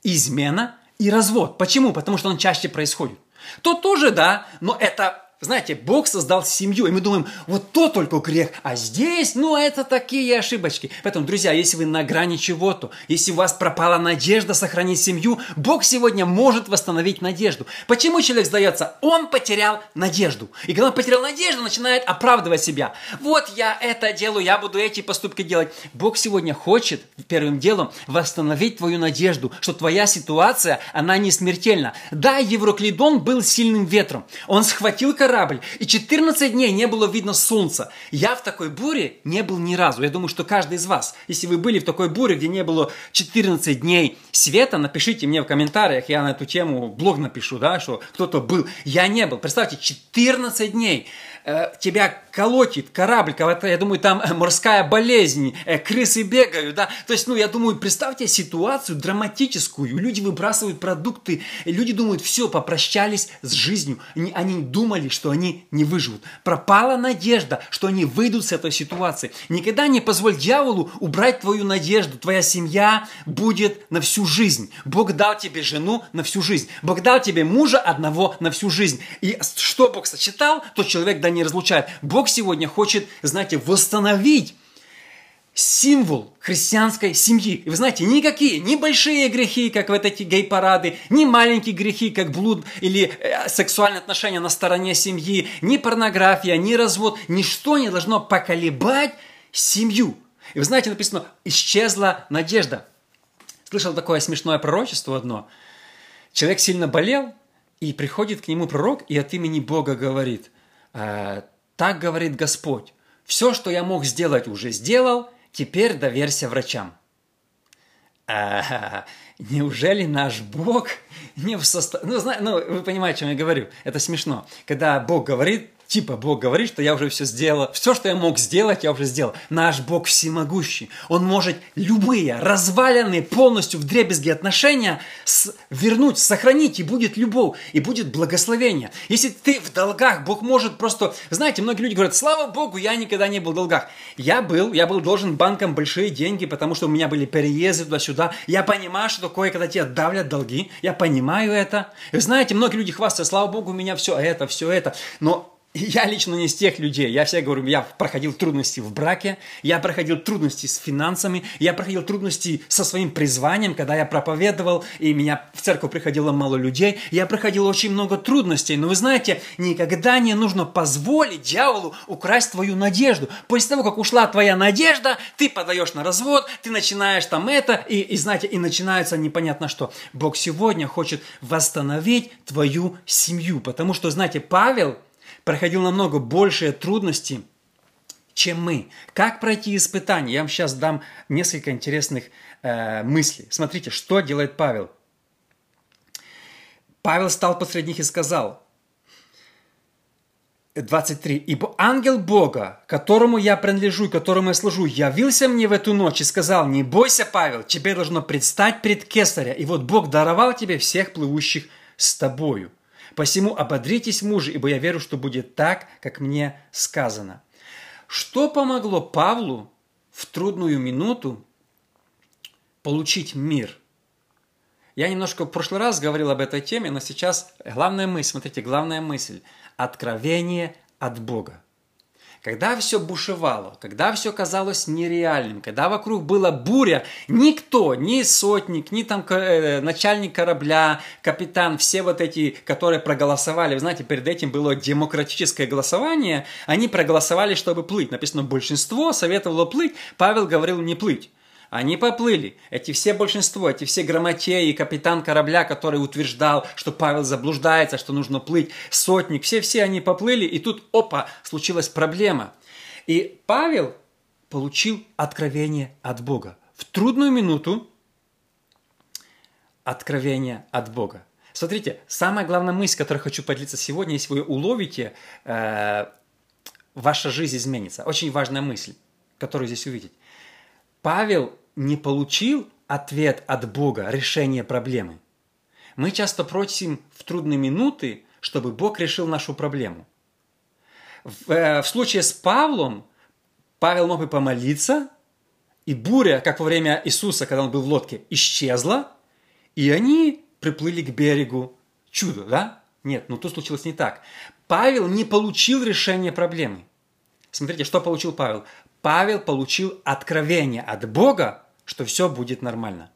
измена и развод. Почему? Потому что он чаще происходит. То тоже, да, но это знаете, Бог создал семью, и мы думаем, вот то только грех, а здесь, ну, это такие ошибочки. Поэтому, друзья, если вы на грани чего-то, если у вас пропала надежда сохранить семью, Бог сегодня может восстановить надежду. Почему человек сдается? Он потерял надежду. И когда он потерял надежду, начинает оправдывать себя. Вот я это делаю, я буду эти поступки делать. Бог сегодня хочет первым делом восстановить твою надежду, что твоя ситуация, она не смертельна. Да, Евроклидон был сильным ветром. Он схватил корабль, и 14 дней не было видно солнца. Я в такой буре не был ни разу. Я думаю, что каждый из вас, если вы были в такой буре, где не было 14 дней света, напишите мне в комментариях, я на эту тему блог напишу, да, что кто-то был. Я не был. Представьте, 14 дней. Э, тебя колотит корабль, я думаю, там морская болезнь, э, крысы бегают, да, то есть, ну, я думаю, представьте ситуацию драматическую, люди выбрасывают продукты, люди думают, все, попрощались с жизнью, они думали, что они не выживут, пропала надежда, что они выйдут с этой ситуации, никогда не позволь дьяволу убрать твою надежду, твоя семья будет на всю жизнь, Бог дал тебе жену на всю жизнь, Бог дал тебе мужа одного на всю жизнь, и что Бог сочетал, то человек да не разлучает. Бог сегодня хочет, знаете, восстановить символ христианской семьи. И вы знаете, никакие, ни большие грехи, как вот эти гей-парады, ни маленькие грехи, как блуд или э, сексуальные отношения на стороне семьи, ни порнография, ни развод, ничто не должно поколебать семью. И вы знаете, написано, исчезла надежда. Слышал такое смешное пророчество одно. Человек сильно болел, и приходит к нему пророк, и от имени Бога говорит, так говорит Господь. Все, что я мог сделать, уже сделал, теперь доверься врачам. А, неужели наш Бог не в состоянии... Ну, ну, вы понимаете, о чем я говорю. Это смешно. Когда Бог говорит, Типа Бог говорит, что я уже все сделал. Все, что я мог сделать, я уже сделал. Наш Бог всемогущий. Он может любые разваленные полностью в дребезги отношения с... вернуть, сохранить, и будет любовь, и будет благословение. Если ты в долгах, Бог может просто... Знаете, многие люди говорят, слава Богу, я никогда не был в долгах. Я был, я был должен банкам большие деньги, потому что у меня были переезды туда-сюда. Я понимаю, что такое, когда тебя давлят долги. Я понимаю это. И знаете, многие люди хвастаются, слава Богу, у меня все это, все это. Но я лично не из тех людей. Я всегда говорю, я проходил трудности в браке, я проходил трудности с финансами, я проходил трудности со своим призванием, когда я проповедовал, и меня в церковь приходило мало людей. Я проходил очень много трудностей. Но вы знаете, никогда не нужно позволить дьяволу украсть твою надежду. После того, как ушла твоя надежда, ты подаешь на развод, ты начинаешь там это, и, и знаете, и начинается непонятно что. Бог сегодня хочет восстановить твою семью, потому что, знаете, Павел – проходил намного большие трудности, чем мы. Как пройти испытание? Я вам сейчас дам несколько интересных э, мыслей. Смотрите, что делает Павел. Павел стал посреди них и сказал, 23. «Ибо ангел Бога, которому я принадлежу, которому я служу, явился мне в эту ночь и сказал, не бойся, Павел, тебе должно предстать пред Кесаря, и вот Бог даровал тебе всех плывущих с тобою». Посему ободритесь, мужи, ибо я верю, что будет так, как мне сказано. Что помогло Павлу в трудную минуту получить мир? Я немножко в прошлый раз говорил об этой теме, но сейчас главная мысль, смотрите, главная мысль – откровение от Бога. Когда все бушевало, когда все казалось нереальным, когда вокруг была буря, никто, ни сотник, ни там э, начальник корабля, капитан, все вот эти, которые проголосовали, вы знаете, перед этим было демократическое голосование, они проголосовали, чтобы плыть. Написано, большинство советовало плыть, Павел говорил не плыть. Они поплыли. Эти все большинство, эти все грамотеи, капитан корабля, который утверждал, что Павел заблуждается, что нужно плыть, сотник, все-все они поплыли, и тут, опа, случилась проблема. И Павел получил откровение от Бога. В трудную минуту откровение от Бога. Смотрите, самая главная мысль, которую хочу поделиться сегодня, если вы уловите, э, ваша жизнь изменится. Очень важная мысль, которую здесь увидеть. Павел не получил ответ от Бога, решение проблемы. Мы часто просим в трудные минуты, чтобы Бог решил нашу проблему. В, э, в случае с Павлом, Павел мог бы помолиться, и буря, как во время Иисуса, когда он был в лодке, исчезла, и они приплыли к берегу. Чудо, да? Нет, ну тут случилось не так. Павел не получил решение проблемы. Смотрите, что получил Павел. Павел получил откровение от Бога, что все будет нормально.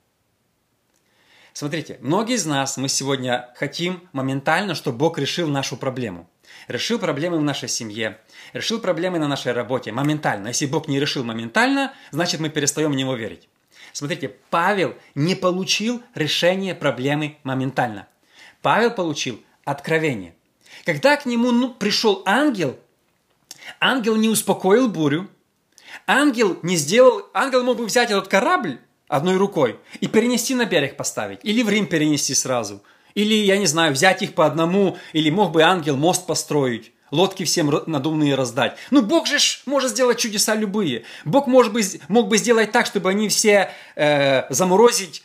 Смотрите, многие из нас, мы сегодня хотим моментально, чтобы Бог решил нашу проблему. Решил проблемы в нашей семье, решил проблемы на нашей работе моментально. Если Бог не решил моментально, значит мы перестаем в Него верить. Смотрите, Павел не получил решение проблемы моментально. Павел получил откровение. Когда к нему ну, пришел ангел, ангел не успокоил бурю, Ангел не сделал... Ангел мог бы взять этот корабль одной рукой и перенести на берег поставить. Или в Рим перенести сразу. Или, я не знаю, взять их по одному. Или мог бы ангел мост построить. Лодки всем надувные раздать. Ну, Бог же может сделать чудеса любые. Бог может бы, мог бы сделать так, чтобы они все э, заморозить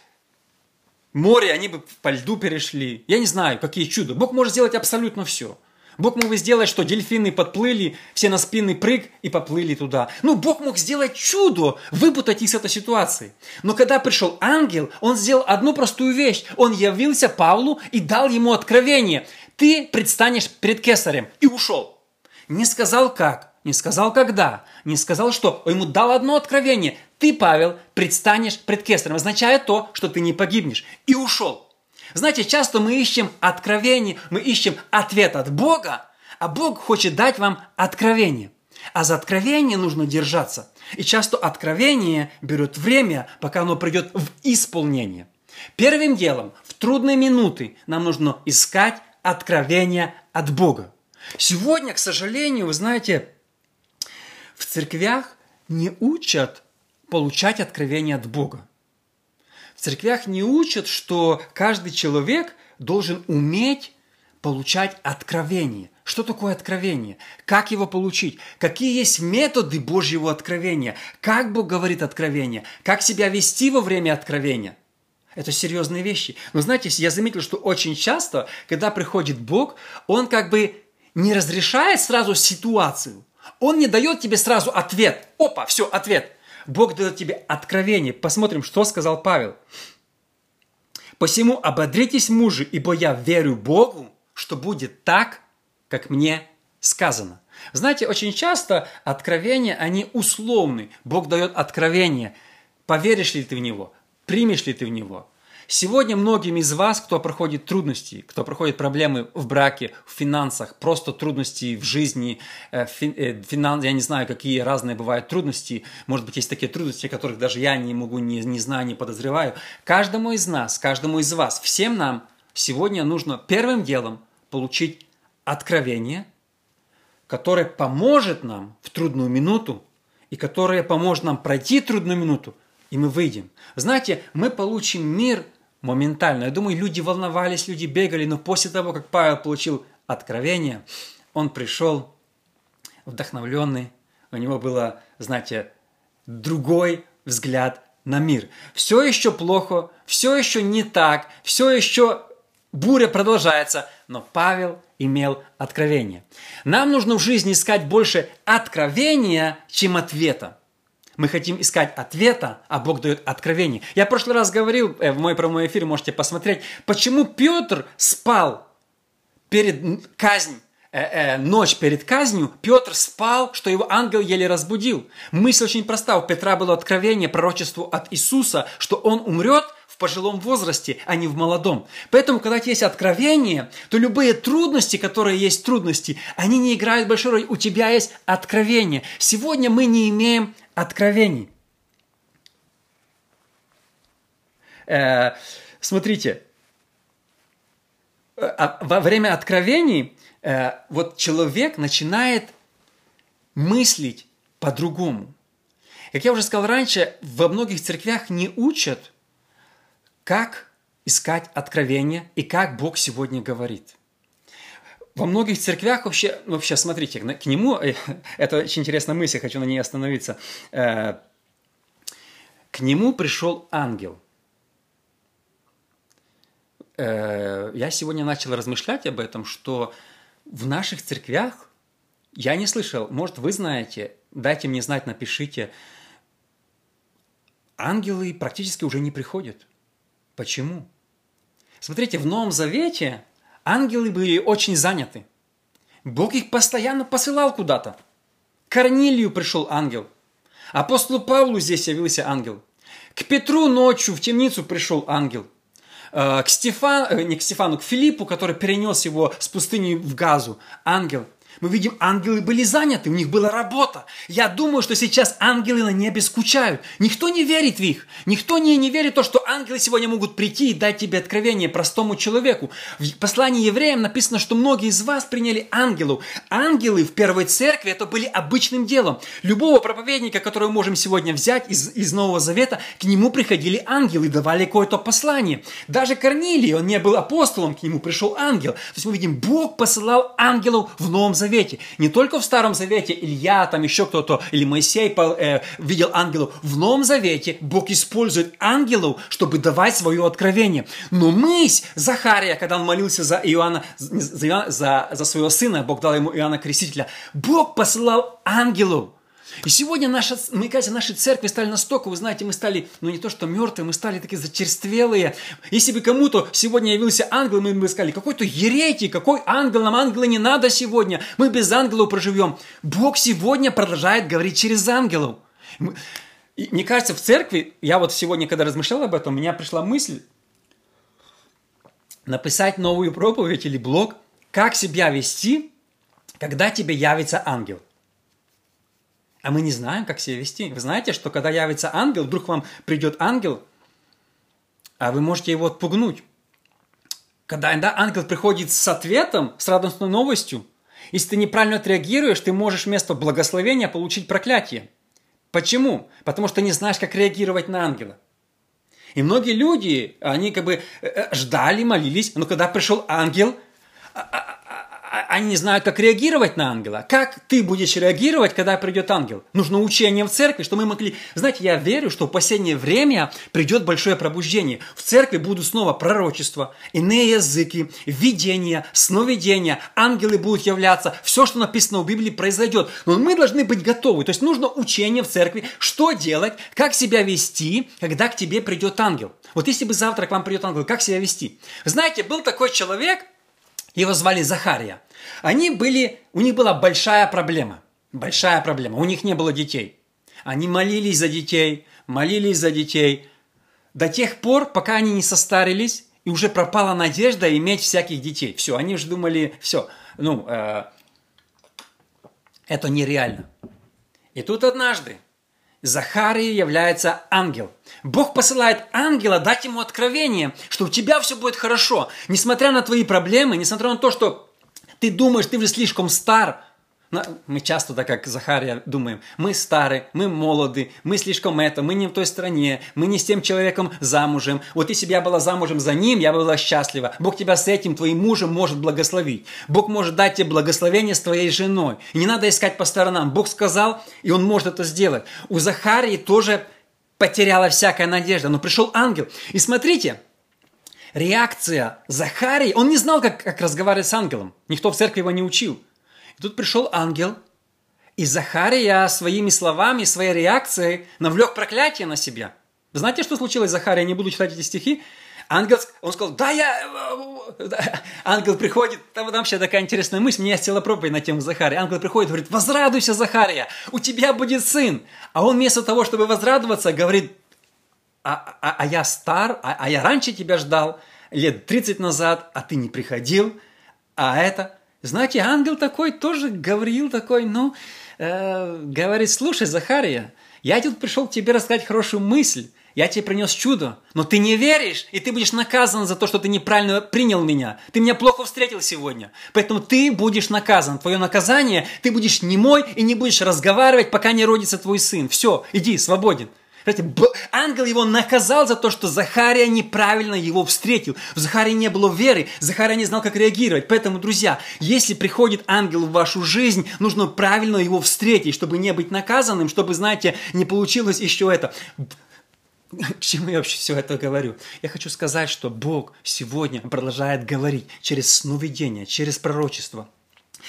море, они бы по льду перешли. Я не знаю, какие чудо. Бог может сделать абсолютно все. Бог мог бы сделать, что дельфины подплыли, все на спинный прыг и поплыли туда. Ну, Бог мог сделать чудо, выпутать с этой ситуации. Но когда пришел ангел, он сделал одну простую вещь. Он явился Павлу и дал ему откровение. Ты предстанешь перед кесарем. И ушел. Не сказал как, не сказал когда, не сказал что. Он ему дал одно откровение. Ты, Павел, предстанешь пред кесарем. Означает то, что ты не погибнешь. И ушел. Знаете, часто мы ищем откровение, мы ищем ответ от Бога, а Бог хочет дать вам откровение. А за откровение нужно держаться. И часто откровение берет время, пока оно придет в исполнение. Первым делом, в трудные минуты нам нужно искать откровение от Бога. Сегодня, к сожалению, вы знаете, в церквях не учат получать откровение от Бога церквях не учат, что каждый человек должен уметь получать откровение. Что такое откровение? Как его получить? Какие есть методы Божьего откровения? Как Бог говорит откровение? Как себя вести во время откровения? Это серьезные вещи. Но знаете, я заметил, что очень часто, когда приходит Бог, Он как бы не разрешает сразу ситуацию. Он не дает тебе сразу ответ. Опа, все, ответ. Бог дает тебе откровение. Посмотрим, что сказал Павел. «Посему ободритесь, мужи, ибо я верю Богу, что будет так, как мне сказано. Знаете, очень часто откровения, они условны. Бог дает откровение. Поверишь ли ты в него? Примешь ли ты в него? Сегодня многим из вас, кто проходит трудности, кто проходит проблемы в браке, в финансах, просто трудности в жизни, э, э, финан, я не знаю, какие разные бывают трудности, может быть, есть такие трудности, которых даже я не могу, не, не знаю, не подозреваю. Каждому из нас, каждому из вас, всем нам сегодня нужно первым делом получить откровение, которое поможет нам в трудную минуту и которое поможет нам пройти трудную минуту, и мы выйдем. Знаете, мы получим мир моментально. Я думаю, люди волновались, люди бегали, но после того, как Павел получил откровение, он пришел вдохновленный, у него было, знаете, другой взгляд на мир. Все еще плохо, все еще не так, все еще буря продолжается, но Павел имел откровение. Нам нужно в жизни искать больше откровения, чем ответа. Мы хотим искать ответа, а Бог дает откровение. Я в прошлый раз говорил, э, в мой прямой эфир можете посмотреть, почему Петр спал перед казнью, э, э, ночь перед казнью, Петр спал, что его ангел еле разбудил. Мысль очень проста. У Петра было откровение, пророчеству от Иисуса, что он умрет – в пожилом возрасте, а не в молодом. Поэтому, когда есть откровение, то любые трудности, которые есть трудности, они не играют большой роли. У тебя есть откровение. Сегодня мы не имеем откровений. Э, смотрите, э, а во время откровений э, вот человек начинает мыслить по-другому. Как я уже сказал раньше, во многих церквях не учат как искать откровение и как Бог сегодня говорит. Во многих церквях вообще, вообще смотрите, к нему, э, [LAUGHS] это очень интересная мысль, хочу на ней остановиться, э, к нему пришел ангел. Э, я сегодня начал размышлять об этом, что в наших церквях я не слышал, может, вы знаете, дайте мне знать, напишите, ангелы практически уже не приходят – Почему? Смотрите, в Новом Завете ангелы были очень заняты. Бог их постоянно посылал куда-то. К Корнилию пришел ангел. Апостолу Павлу здесь явился ангел. К Петру ночью в темницу пришел ангел. Э, к Стефану, э, не к Стефану, к Филиппу, который перенес его с пустыни в Газу, ангел. Мы видим, ангелы были заняты, у них была работа. Я думаю, что сейчас ангелы на небе скучают. Никто не верит в них. Никто не, не верит в то, что ангелы сегодня могут прийти и дать тебе откровение простому человеку. В послании евреям написано, что многие из вас приняли ангелов. Ангелы в первой церкви это были обычным делом. Любого проповедника, которого мы можем сегодня взять из, из Нового Завета, к нему приходили ангелы, давали какое-то послание. Даже Корнилий, он не был апостолом, к нему пришел ангел. То есть мы видим, Бог посылал ангелов в Новом Завете Завете. Не только в Старом Завете Илья, там еще кто-то, или Моисей э, видел ангелов. В Новом Завете Бог использует ангелов, чтобы давать свое откровение. Но мысь Захария, когда он молился за Иоанна, за, Иоанна, за, за своего сына, Бог дал ему Иоанна Крестителя, Бог посылал ангелов – и сегодня, наша, мне кажется, наши церкви стали настолько, вы знаете, мы стали, ну не то что мертвые, мы стали такие зачерствелые. Если бы кому-то сегодня явился ангел, мы бы сказали, какой-то еретик, какой ангел, нам ангела не надо сегодня, мы без ангелов проживем. Бог сегодня продолжает говорить через ангелов. И мне кажется, в церкви, я вот сегодня, когда размышлял об этом, у меня пришла мысль написать новую проповедь или блог, как себя вести, когда тебе явится ангел – а мы не знаем, как себя вести. Вы знаете, что когда явится ангел, вдруг вам придет ангел, а вы можете его отпугнуть. Когда да, ангел приходит с ответом, с радостной новостью, если ты неправильно отреагируешь, ты можешь вместо благословения получить проклятие. Почему? Потому что не знаешь, как реагировать на ангела. И многие люди, они как бы э, э, ждали, молились, но когда пришел ангел, а, а, они не знают, как реагировать на ангела. Как ты будешь реагировать, когда придет ангел? Нужно учение в церкви, что мы могли... Знаете, я верю, что в последнее время придет большое пробуждение. В церкви будут снова пророчества, иные языки, видения, сновидения, ангелы будут являться. Все, что написано в Библии, произойдет. Но мы должны быть готовы. То есть нужно учение в церкви, что делать, как себя вести, когда к тебе придет ангел. Вот если бы завтра к вам придет ангел, как себя вести? Знаете, был такой человек, Его звали Захария. Они были, у них была большая проблема. Большая проблема. У них не было детей. Они молились за детей, молились за детей. До тех пор, пока они не состарились, и уже пропала надежда иметь всяких детей. Все, они уже думали, все, ну, э, это нереально. И тут однажды Захарии является ангел. Бог посылает ангела дать ему откровение, что у тебя все будет хорошо. Несмотря на твои проблемы, несмотря на то, что ты думаешь, ты уже слишком стар, мы часто, так как Захария, думаем, мы старые, мы молоды, мы слишком это, мы не в той стране, мы не с тем человеком замужем. Вот если бы я была замужем за ним, я бы была счастлива. Бог тебя с этим, твоим мужем может благословить. Бог может дать тебе благословение с твоей женой. И не надо искать по сторонам. Бог сказал, и он может это сделать. У Захарии тоже потеряла всякая надежда. Но пришел ангел. И смотрите, реакция Захарии, он не знал, как, как разговаривать с ангелом. Никто в церкви его не учил. Тут пришел ангел, и Захария своими словами, своей реакцией навлек проклятие на себя. Знаете, что случилось с Захарией? Не буду читать эти стихи. Ангел, он сказал, да, я... Ангел приходит, там, вообще такая интересная мысль, у меня есть проповедь на тему Захария. Ангел приходит говорит, возрадуйся, Захария, у тебя будет сын. А он вместо того, чтобы возрадоваться, говорит, а, а, а я стар, а, а я раньше тебя ждал, лет 30 назад, а ты не приходил, а это... Знаете, ангел такой тоже говорил такой, ну, э, говорит, слушай, Захария, я тут пришел к тебе рассказать хорошую мысль, я тебе принес чудо, но ты не веришь, и ты будешь наказан за то, что ты неправильно принял меня. Ты меня плохо встретил сегодня. Поэтому ты будешь наказан. Твое наказание, ты будешь немой и не будешь разговаривать, пока не родится твой сын. Все, иди, свободен. Знаете, ангел его наказал за то, что Захария неправильно его встретил. В Захарии не было веры, Захария не знал, как реагировать. Поэтому, друзья, если приходит ангел в вашу жизнь, нужно правильно его встретить, чтобы не быть наказанным, чтобы, знаете, не получилось еще это. К чему я вообще все это говорю? Я хочу сказать, что Бог сегодня продолжает говорить через сновидение, через пророчество –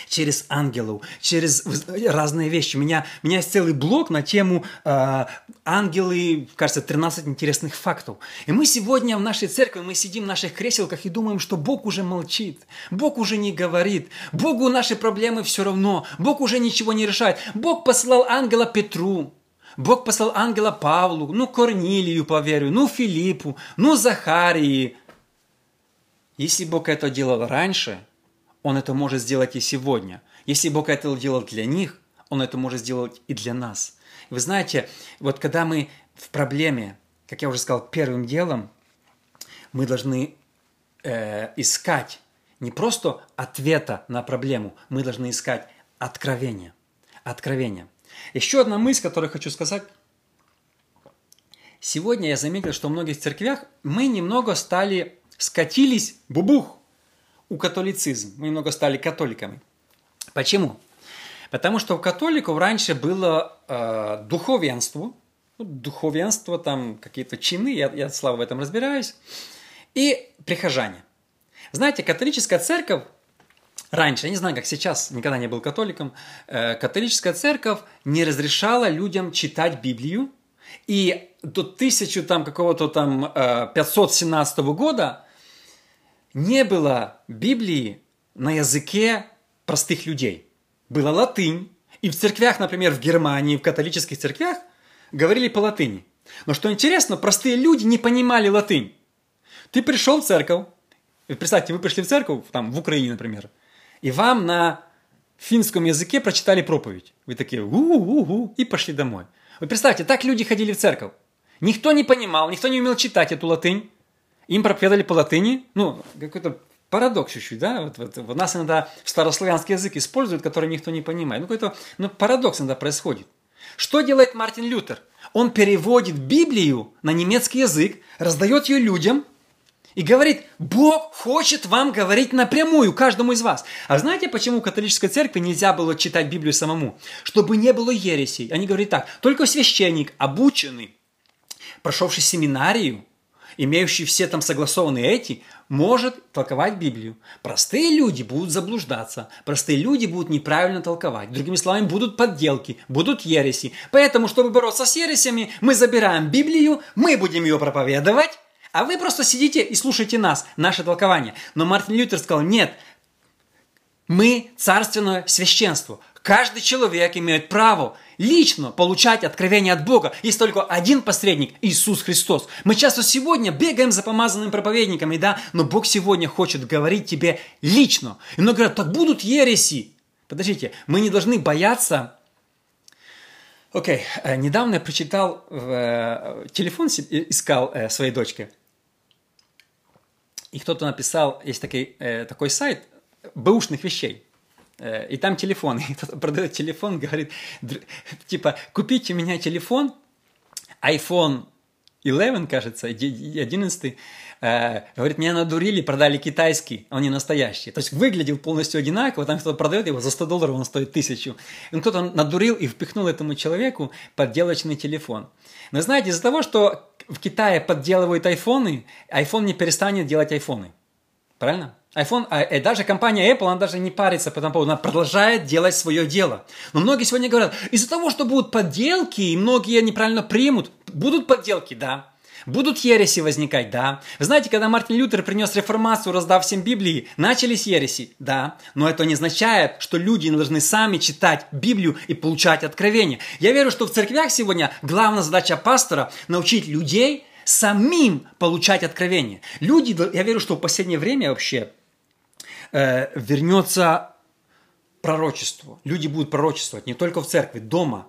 через ангелов, через разные вещи. У меня, у меня есть целый блог на тему э, ангелы, кажется, 13 интересных фактов. И мы сегодня в нашей церкви, мы сидим в наших креселках и думаем, что Бог уже молчит, Бог уже не говорит, Богу наши проблемы все равно, Бог уже ничего не решает. Бог послал ангела Петру, Бог послал ангела Павлу, ну Корнилию, поверю, ну Филиппу, ну Захарии. Если Бог это делал раньше – он это может сделать и сегодня. Если Бог это делал для них, Он это может сделать и для нас. Вы знаете, вот когда мы в проблеме, как я уже сказал, первым делом, мы должны э, искать не просто ответа на проблему, мы должны искать откровение. Откровение. Еще одна мысль, которую хочу сказать. Сегодня я заметил, что в многих церквях мы немного стали скатились, бубух, у католицизм. Мы немного стали католиками. Почему? Потому что у католиков раньше было э, духовенство, ну, духовенство, там какие-то чины, я, я слава в этом разбираюсь, и прихожане. Знаете, католическая церковь раньше, я не знаю, как сейчас, никогда не был католиком, э, католическая церковь не разрешала людям читать Библию, и до тысячу там какого-то там э, 517 года не было Библии на языке простых людей. Была латынь, и в церквях, например, в Германии, в католических церквях, говорили по латыни. Но что интересно, простые люди не понимали латынь. Ты пришел в церковь, представьте, вы пришли в церковь, там, в Украине, например, и вам на финском языке прочитали проповедь. Вы такие у-у-у, и пошли домой. Вы представьте, так люди ходили в церковь. Никто не понимал, никто не умел читать эту латынь. Им проповедовали по латыни, ну, какой-то парадокс чуть-чуть, да, вот, вот, вот нас иногда старославянский язык используют, который никто не понимает. Ну, какой-то ну, парадокс иногда происходит. Что делает Мартин Лютер? Он переводит Библию на немецкий язык, раздает ее людям и говорит, Бог хочет вам говорить напрямую, каждому из вас. А знаете, почему в католической церкви нельзя было читать Библию самому? Чтобы не было ересей. Они говорят так, только священник, обученный, прошедший семинарию, имеющий все там согласованные эти, может толковать Библию. Простые люди будут заблуждаться, простые люди будут неправильно толковать. Другими словами, будут подделки, будут ереси. Поэтому, чтобы бороться с ересями, мы забираем Библию, мы будем ее проповедовать, а вы просто сидите и слушайте нас, наше толкование. Но Мартин Лютер сказал, нет, Мы царственное священство. Каждый человек имеет право лично получать откровение от Бога. Есть только один посредник – Иисус Христос. Мы часто сегодня бегаем за помазанными проповедниками, да, но Бог сегодня хочет говорить тебе лично. И многие говорят, так будут ереси. Подождите, мы не должны бояться Окей, okay. Э, недавно я прочитал, э, телефон искал э, своей дочке, и кто-то написал, есть такой, такой сайт бэушных вещей, и там телефон, [LAUGHS] и кто-то продает телефон, говорит, типа, купите у меня телефон, iPhone 11, кажется, 11, э, говорит, меня надурили, продали китайский, он не настоящий. То есть выглядел полностью одинаково, там кто-то продает его за 100 долларов, он стоит тысячу. И кто-то надурил и впихнул этому человеку подделочный телефон. Но знаете, из-за того, что в Китае подделывают айфоны, iPhone не перестанет делать айфоны. Правильно? iPhone, а, э, даже компания Apple, она даже не парится по этому поводу, она продолжает делать свое дело. Но многие сегодня говорят, из-за того, что будут подделки, и многие неправильно примут, будут подделки, да. Будут ереси возникать, да. Вы знаете, когда Мартин Лютер принес реформацию, раздав всем Библии, начались ереси, да. Но это не означает, что люди должны сами читать Библию и получать откровения. Я верю, что в церквях сегодня главная задача пастора – научить людей самим получать откровения. Люди, я верю, что в последнее время вообще э, вернется пророчество. Люди будут пророчествовать не только в церкви, дома.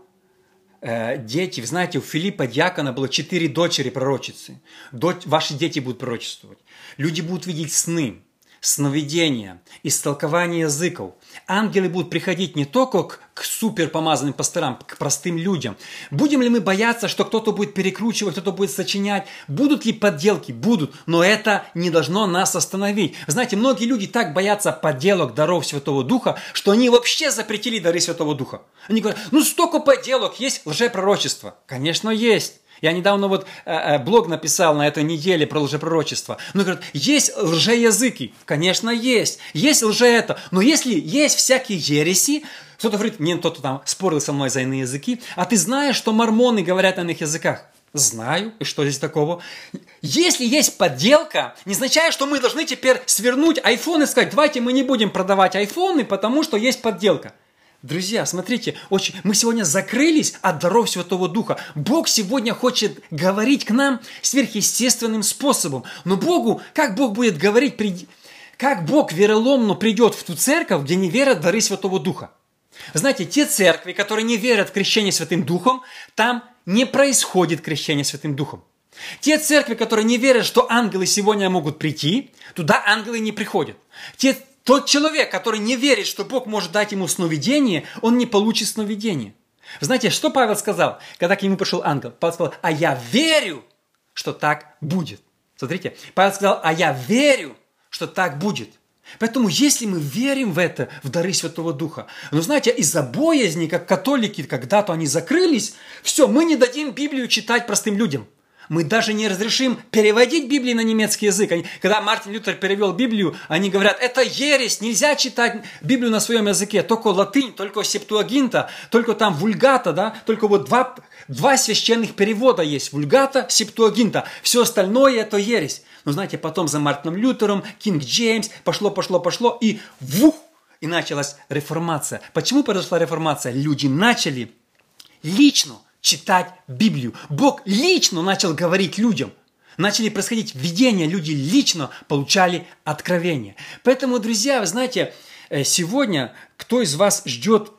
Э, дети, вы знаете, у Филиппа Дьякона было четыре дочери пророчицы. Дочь, ваши дети будут пророчествовать. Люди будут видеть сны сновидения, истолкование языков. Ангелы будут приходить не только к, к суперпомазанным пасторам, к простым людям. Будем ли мы бояться, что кто-то будет перекручивать, кто-то будет сочинять? Будут ли подделки? Будут. Но это не должно нас остановить. Знаете, многие люди так боятся подделок даров Святого Духа, что они вообще запретили дары Святого Духа. Они говорят, ну столько подделок, есть лжепророчество. Конечно, есть. Я недавно вот э, э, блог написал на этой неделе про лжепророчество. Ну, говорят, есть лжеязыки. Конечно, есть. Есть лже это. Но если есть всякие ереси, кто-то говорит, мне кто-то там спорил со мной за иные языки, а ты знаешь, что мормоны говорят на иных языках? Знаю. И что здесь такого? Если есть подделка, не означает, что мы должны теперь свернуть iPhone и сказать, давайте мы не будем продавать айфоны, потому что есть подделка. Друзья, смотрите, очень, мы сегодня закрылись от даров Святого Духа. Бог сегодня хочет говорить к нам сверхъестественным способом. Но Богу, как Бог будет говорить, как Бог вероломно придет в ту церковь, где не верят дары Святого Духа? Знаете, те церкви, которые не верят в крещение Святым Духом, там не происходит крещение Святым Духом. Те церкви, которые не верят, что ангелы сегодня могут прийти, туда ангелы не приходят. Те тот человек, который не верит, что Бог может дать ему сновидение, он не получит сновидение. Знаете, что Павел сказал, когда к нему пришел ангел? Павел сказал, а я верю, что так будет. Смотрите, Павел сказал, а я верю, что так будет. Поэтому, если мы верим в это, в дары Святого Духа, но знаете, из-за боязни, как католики, когда-то они закрылись, все, мы не дадим Библию читать простым людям – мы даже не разрешим переводить Библию на немецкий язык. когда Мартин Лютер перевел Библию, они говорят, это ересь, нельзя читать Библию на своем языке, только латынь, только септуагинта, только там вульгата, да, только вот два, два священных перевода есть, вульгата, септуагинта, все остальное это ересь. Но знаете, потом за Мартином Лютером, Кинг Джеймс, пошло, пошло, пошло, и вух, и началась реформация. Почему произошла реформация? Люди начали лично читать Библию. Бог лично начал говорить людям. Начали происходить видения, люди лично получали откровение. Поэтому, друзья, вы знаете, э, сегодня кто из вас ждет,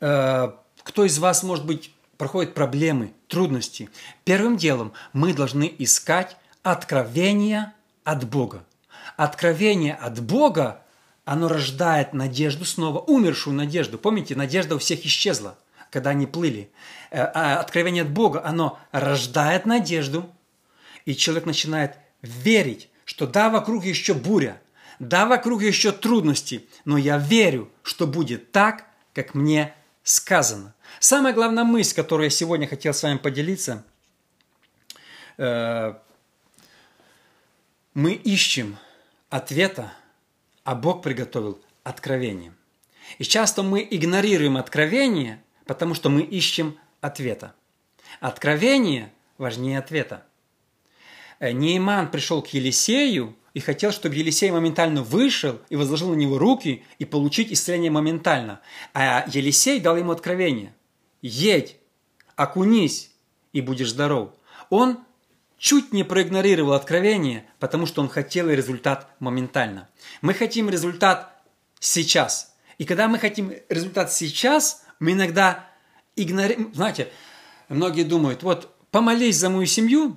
э, кто из вас, может быть, проходит проблемы, трудности, первым делом мы должны искать откровение от Бога. Откровение от Бога, оно рождает надежду снова, умершую надежду. Помните, надежда у всех исчезла – когда они плыли. Э, а откровение от Бога, оно рождает надежду, и человек начинает верить, что да, вокруг еще буря, да, вокруг еще трудности, но я верю, что будет так, как мне сказано. Самая главная мысль, которую я сегодня хотел с вами поделиться, э, мы ищем ответа, а Бог приготовил откровение. И часто мы игнорируем откровение потому что мы ищем ответа. Откровение важнее ответа. Э, Нейман пришел к Елисею, и хотел, чтобы Елисей моментально вышел и возложил на него руки и получить исцеление моментально. А Елисей дал ему откровение. «Едь, окунись, и будешь здоров». Он чуть не проигнорировал откровение, потому что он хотел результат моментально. Мы хотим результат сейчас. И когда мы хотим результат сейчас, мы иногда игнорируем. Знаете, многие думают, вот помолись за мою семью,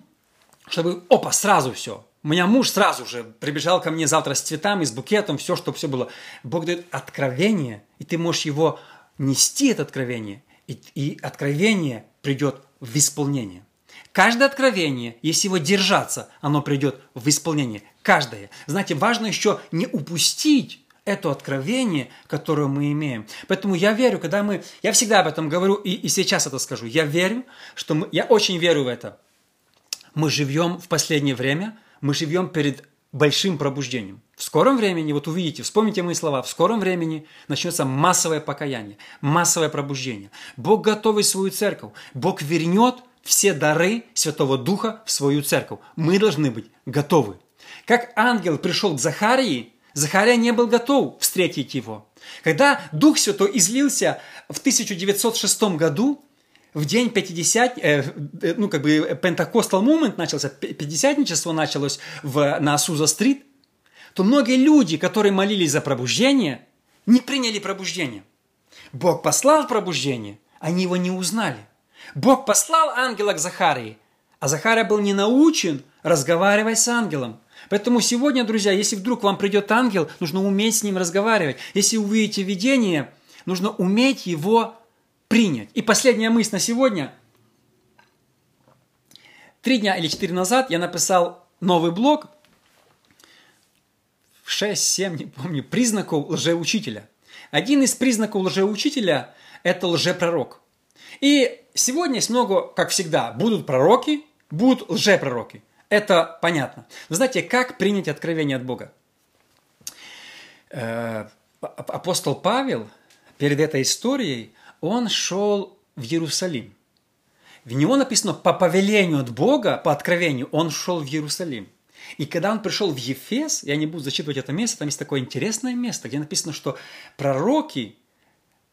чтобы, опа, сразу все. У меня муж сразу же прибежал ко мне завтра с цветами, с букетом, все, чтобы все было. Бог дает откровение, и ты можешь его нести, это откровение, и, и откровение придет в исполнение. Каждое откровение, если его держаться, оно придет в исполнение. Каждое. Знаете, важно еще не упустить это откровение, которое мы имеем. Поэтому я верю, когда мы... Я всегда об этом говорю, и, и сейчас это скажу. Я верю, что мы... Я очень верю в это. Мы живем в последнее время, мы живем перед большим пробуждением. В скором времени, вот увидите, вспомните мои слова, в скором времени начнется массовое покаяние, массовое пробуждение. Бог готовит свою церковь. Бог вернет все дары Святого Духа в свою церковь. Мы должны быть готовы. Как ангел пришел к Захарии, Захария не был готов встретить его. Когда Дух Святой излился в 1906 году, в день 50, э, э, ну как бы Пентакостал момент начался, Пятидесятничество началось в, на Суза-стрит, то многие люди, которые молились за пробуждение, не приняли пробуждение. Бог послал пробуждение, они его не узнали. Бог послал ангела к Захарии, а Захария был не научен разговаривать с ангелом. Поэтому сегодня, друзья, если вдруг вам придет ангел, нужно уметь с ним разговаривать. Если увидите видение, нужно уметь его принять. И последняя мысль на сегодня. Три дня или четыре назад я написал новый блог, 6-7, не помню, признаков лжеучителя. Один из признаков лжеучителя – это лжепророк. И сегодня есть много, как всегда, будут пророки, будут лжепророки. Это понятно. Но знаете, как принять откровение от Бога? Э, апостол Павел перед этой историей, он шел в Иерусалим. В него написано по повелению от Бога, по откровению, он шел в Иерусалим. И когда он пришел в Ефес, я не буду зачитывать это место, там есть такое интересное место, где написано, что пророки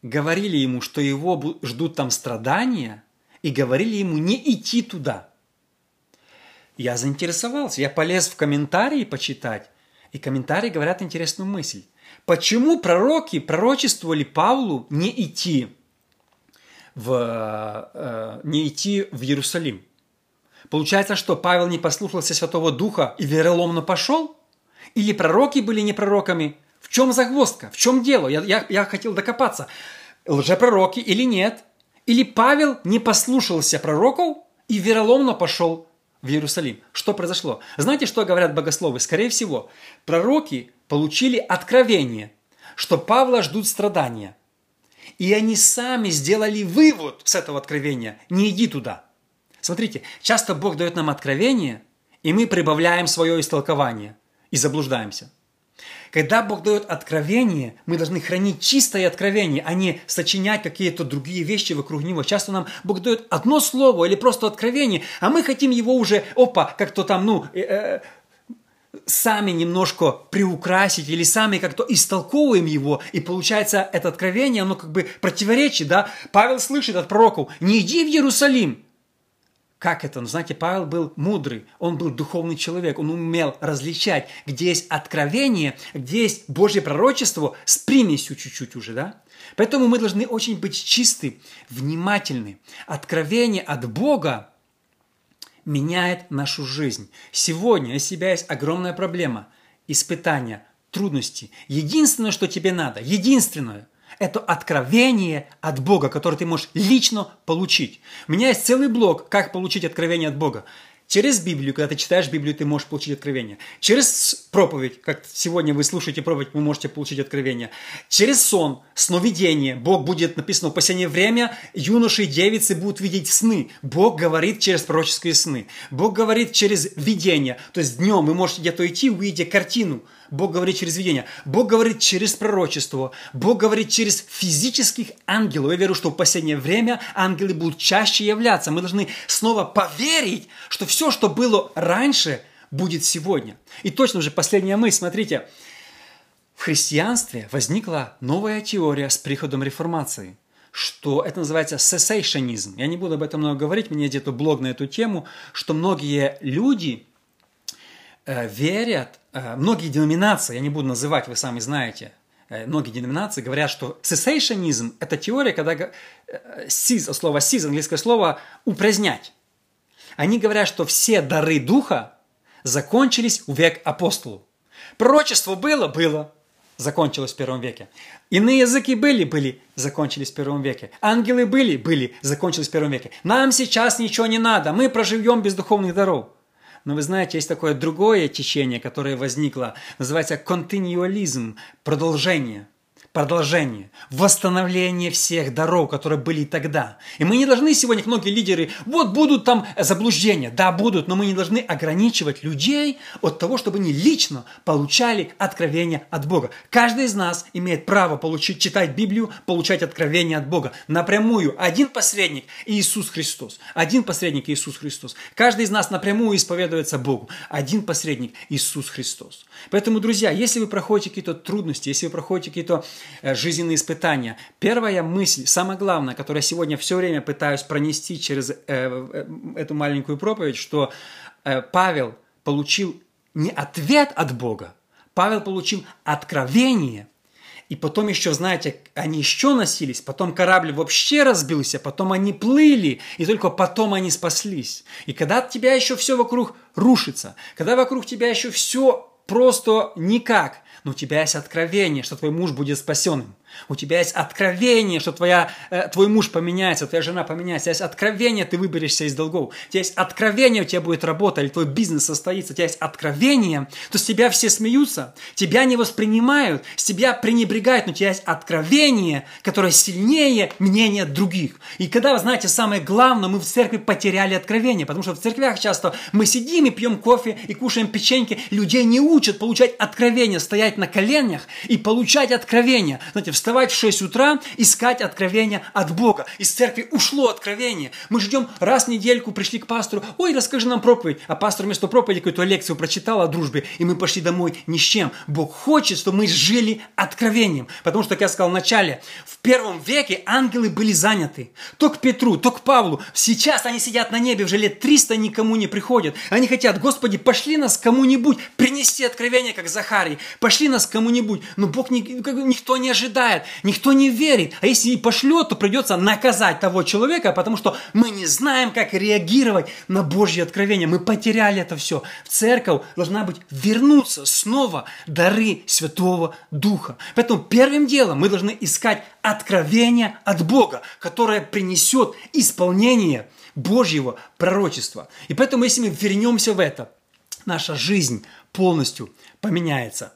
говорили ему, что его ждут там страдания, и говорили ему не идти туда. Я заинтересовался, я полез в комментарии почитать, и комментарии говорят интересную мысль. Почему пророки пророчествовали Павлу не идти в, э, не идти в Иерусалим? Получается, что Павел не послушался Святого Духа и вероломно пошел? Или пророки были не пророками, в чем загвоздка? В чем дело? Я, я, я хотел докопаться. Лжепророки или нет? Или Павел не послушался пророков и вероломно пошел в Иерусалим? Что произошло? Знаете, что говорят богословы? Скорее всего, пророки получили откровение, что Павла ждут страдания. И они сами сделали вывод с этого откровения. Не иди туда. Смотрите, часто Бог дает нам откровение, и мы прибавляем свое истолкование и заблуждаемся – когда Бог дает откровение, мы должны хранить чистое откровение, а не сочинять какие-то другие вещи вокруг него. Часто нам Бог дает одно слово или просто откровение, а мы хотим его уже, опа, как-то там, ну, э, э, сами немножко приукрасить или сами как-то истолковываем его, и получается это откровение, оно как бы противоречит, да? Павел слышит от пророков, не иди в Иерусалим, как это? Ну, знаете, Павел был мудрый, он был духовный человек, он умел различать, где есть откровение, где есть Божье пророчество с примесью чуть-чуть уже, да? Поэтому мы должны очень быть чисты, внимательны. Откровение от Бога меняет нашу жизнь. Сегодня у себя есть огромная проблема, испытания, трудности. Единственное, что тебе надо, единственное, это откровение от Бога, которое ты можешь лично получить. У меня есть целый блог, как получить откровение от Бога. Через Библию, когда ты читаешь Библию, ты можешь получить откровение. Через проповедь, как сегодня вы слушаете проповедь, вы можете получить откровение. Через сон, сновидение. Бог будет, написано, в последнее время юноши и девицы будут видеть сны. Бог говорит через пророческие сны. Бог говорит через видение. То есть днем вы можете где-то идти, увидите картину – Бог говорит через видение. Бог говорит через пророчество. Бог говорит через физических ангелов. Я верю, что в последнее время ангелы будут чаще являться. Мы должны снова поверить, что все, что было раньше, будет сегодня. И точно же последняя мысль, смотрите, в христианстве возникла новая теория с приходом реформации, что это называется cessationism. Я не буду об этом много говорить, мне где-то блог на эту тему, что многие люди верят, э, многие деноминации, я не буду называть, вы сами знаете, э, многие деноминации говорят, что cessationism – это теория, когда э, cease, слово cease, английское слово «упразднять». Они говорят, что все дары Духа закончились у век апостолу. Пророчество было? Было закончилось в первом веке. Иные языки были? Были, закончились в первом веке. Ангелы были? Были, закончились в первом веке. Нам сейчас ничего не надо, мы проживем без духовных даров. Но вы знаете, есть такое другое течение, которое возникло, называется континуализм, продолжение – продолжение, восстановление всех дорог, которые были тогда. И мы не должны сегодня, многие лидеры, вот будут там заблуждения, да, будут, но мы не должны ограничивать людей от того, чтобы они лично получали откровение от Бога. Каждый из нас имеет право получить, читать Библию, получать откровение от Бога. Напрямую. Один посредник – Иисус Христос. Один посредник – Иисус Христос. Каждый из нас напрямую исповедуется Богу. Один посредник – Иисус Христос. Поэтому, друзья, если вы проходите какие-то трудности, если вы проходите какие-то жизненные испытания. Первая мысль, самое главное, которую я сегодня все время пытаюсь пронести через э, э, эту маленькую проповедь, что Павел получил не ответ от Бога, Павел получил откровение. И потом еще, знаете, они еще носились, потом корабль вообще разбился, потом они плыли, и только потом они спаслись. И когда у тебя еще все вокруг рушится, когда вокруг тебя еще все просто никак, но у тебя есть откровение, что твой муж будет спасенным. У тебя есть откровение, что твоя, э, твой муж поменяется, твоя жена поменяется. У тебя есть откровение, ты выберешься из долгов. У тебя есть откровение, у тебя будет работа, или твой бизнес состоится. У тебя есть откровение, то с тебя все смеются, тебя не воспринимают, с тебя пренебрегают, но у тебя есть откровение, которое сильнее мнения других. И когда, вы знаете, самое главное, мы в церкви потеряли откровение, потому что в церквях часто мы сидим и пьем кофе и кушаем печеньки, людей не учат получать откровение, стоять на коленях и получать откровение. Знаете, вставать в 6 утра, искать откровения от Бога. Из церкви ушло откровение. Мы ждем раз в недельку, пришли к пастору, ой, расскажи нам проповедь. А пастор вместо проповеди какую-то лекцию прочитал о дружбе, и мы пошли домой ни с чем. Бог хочет, чтобы мы жили откровением. Потому что, как я сказал в начале, в первом веке ангелы были заняты. То к Петру, то к Павлу. Сейчас они сидят на небе, уже лет 300 никому не приходят. Они хотят, Господи, пошли нас кому-нибудь, принести откровение, как Захарий. Пошли нас кому-нибудь. Но Бог никто не ожидает читает, никто не верит. А если и пошлет, то придется наказать того человека, потому что мы не знаем, как реагировать на Божье откровение. Мы потеряли это все. В церковь должна быть вернуться снова дары Святого Духа. Поэтому первым делом мы должны искать откровение от Бога, которое принесет исполнение Божьего пророчества. И поэтому, если мы вернемся в это, наша жизнь полностью поменяется.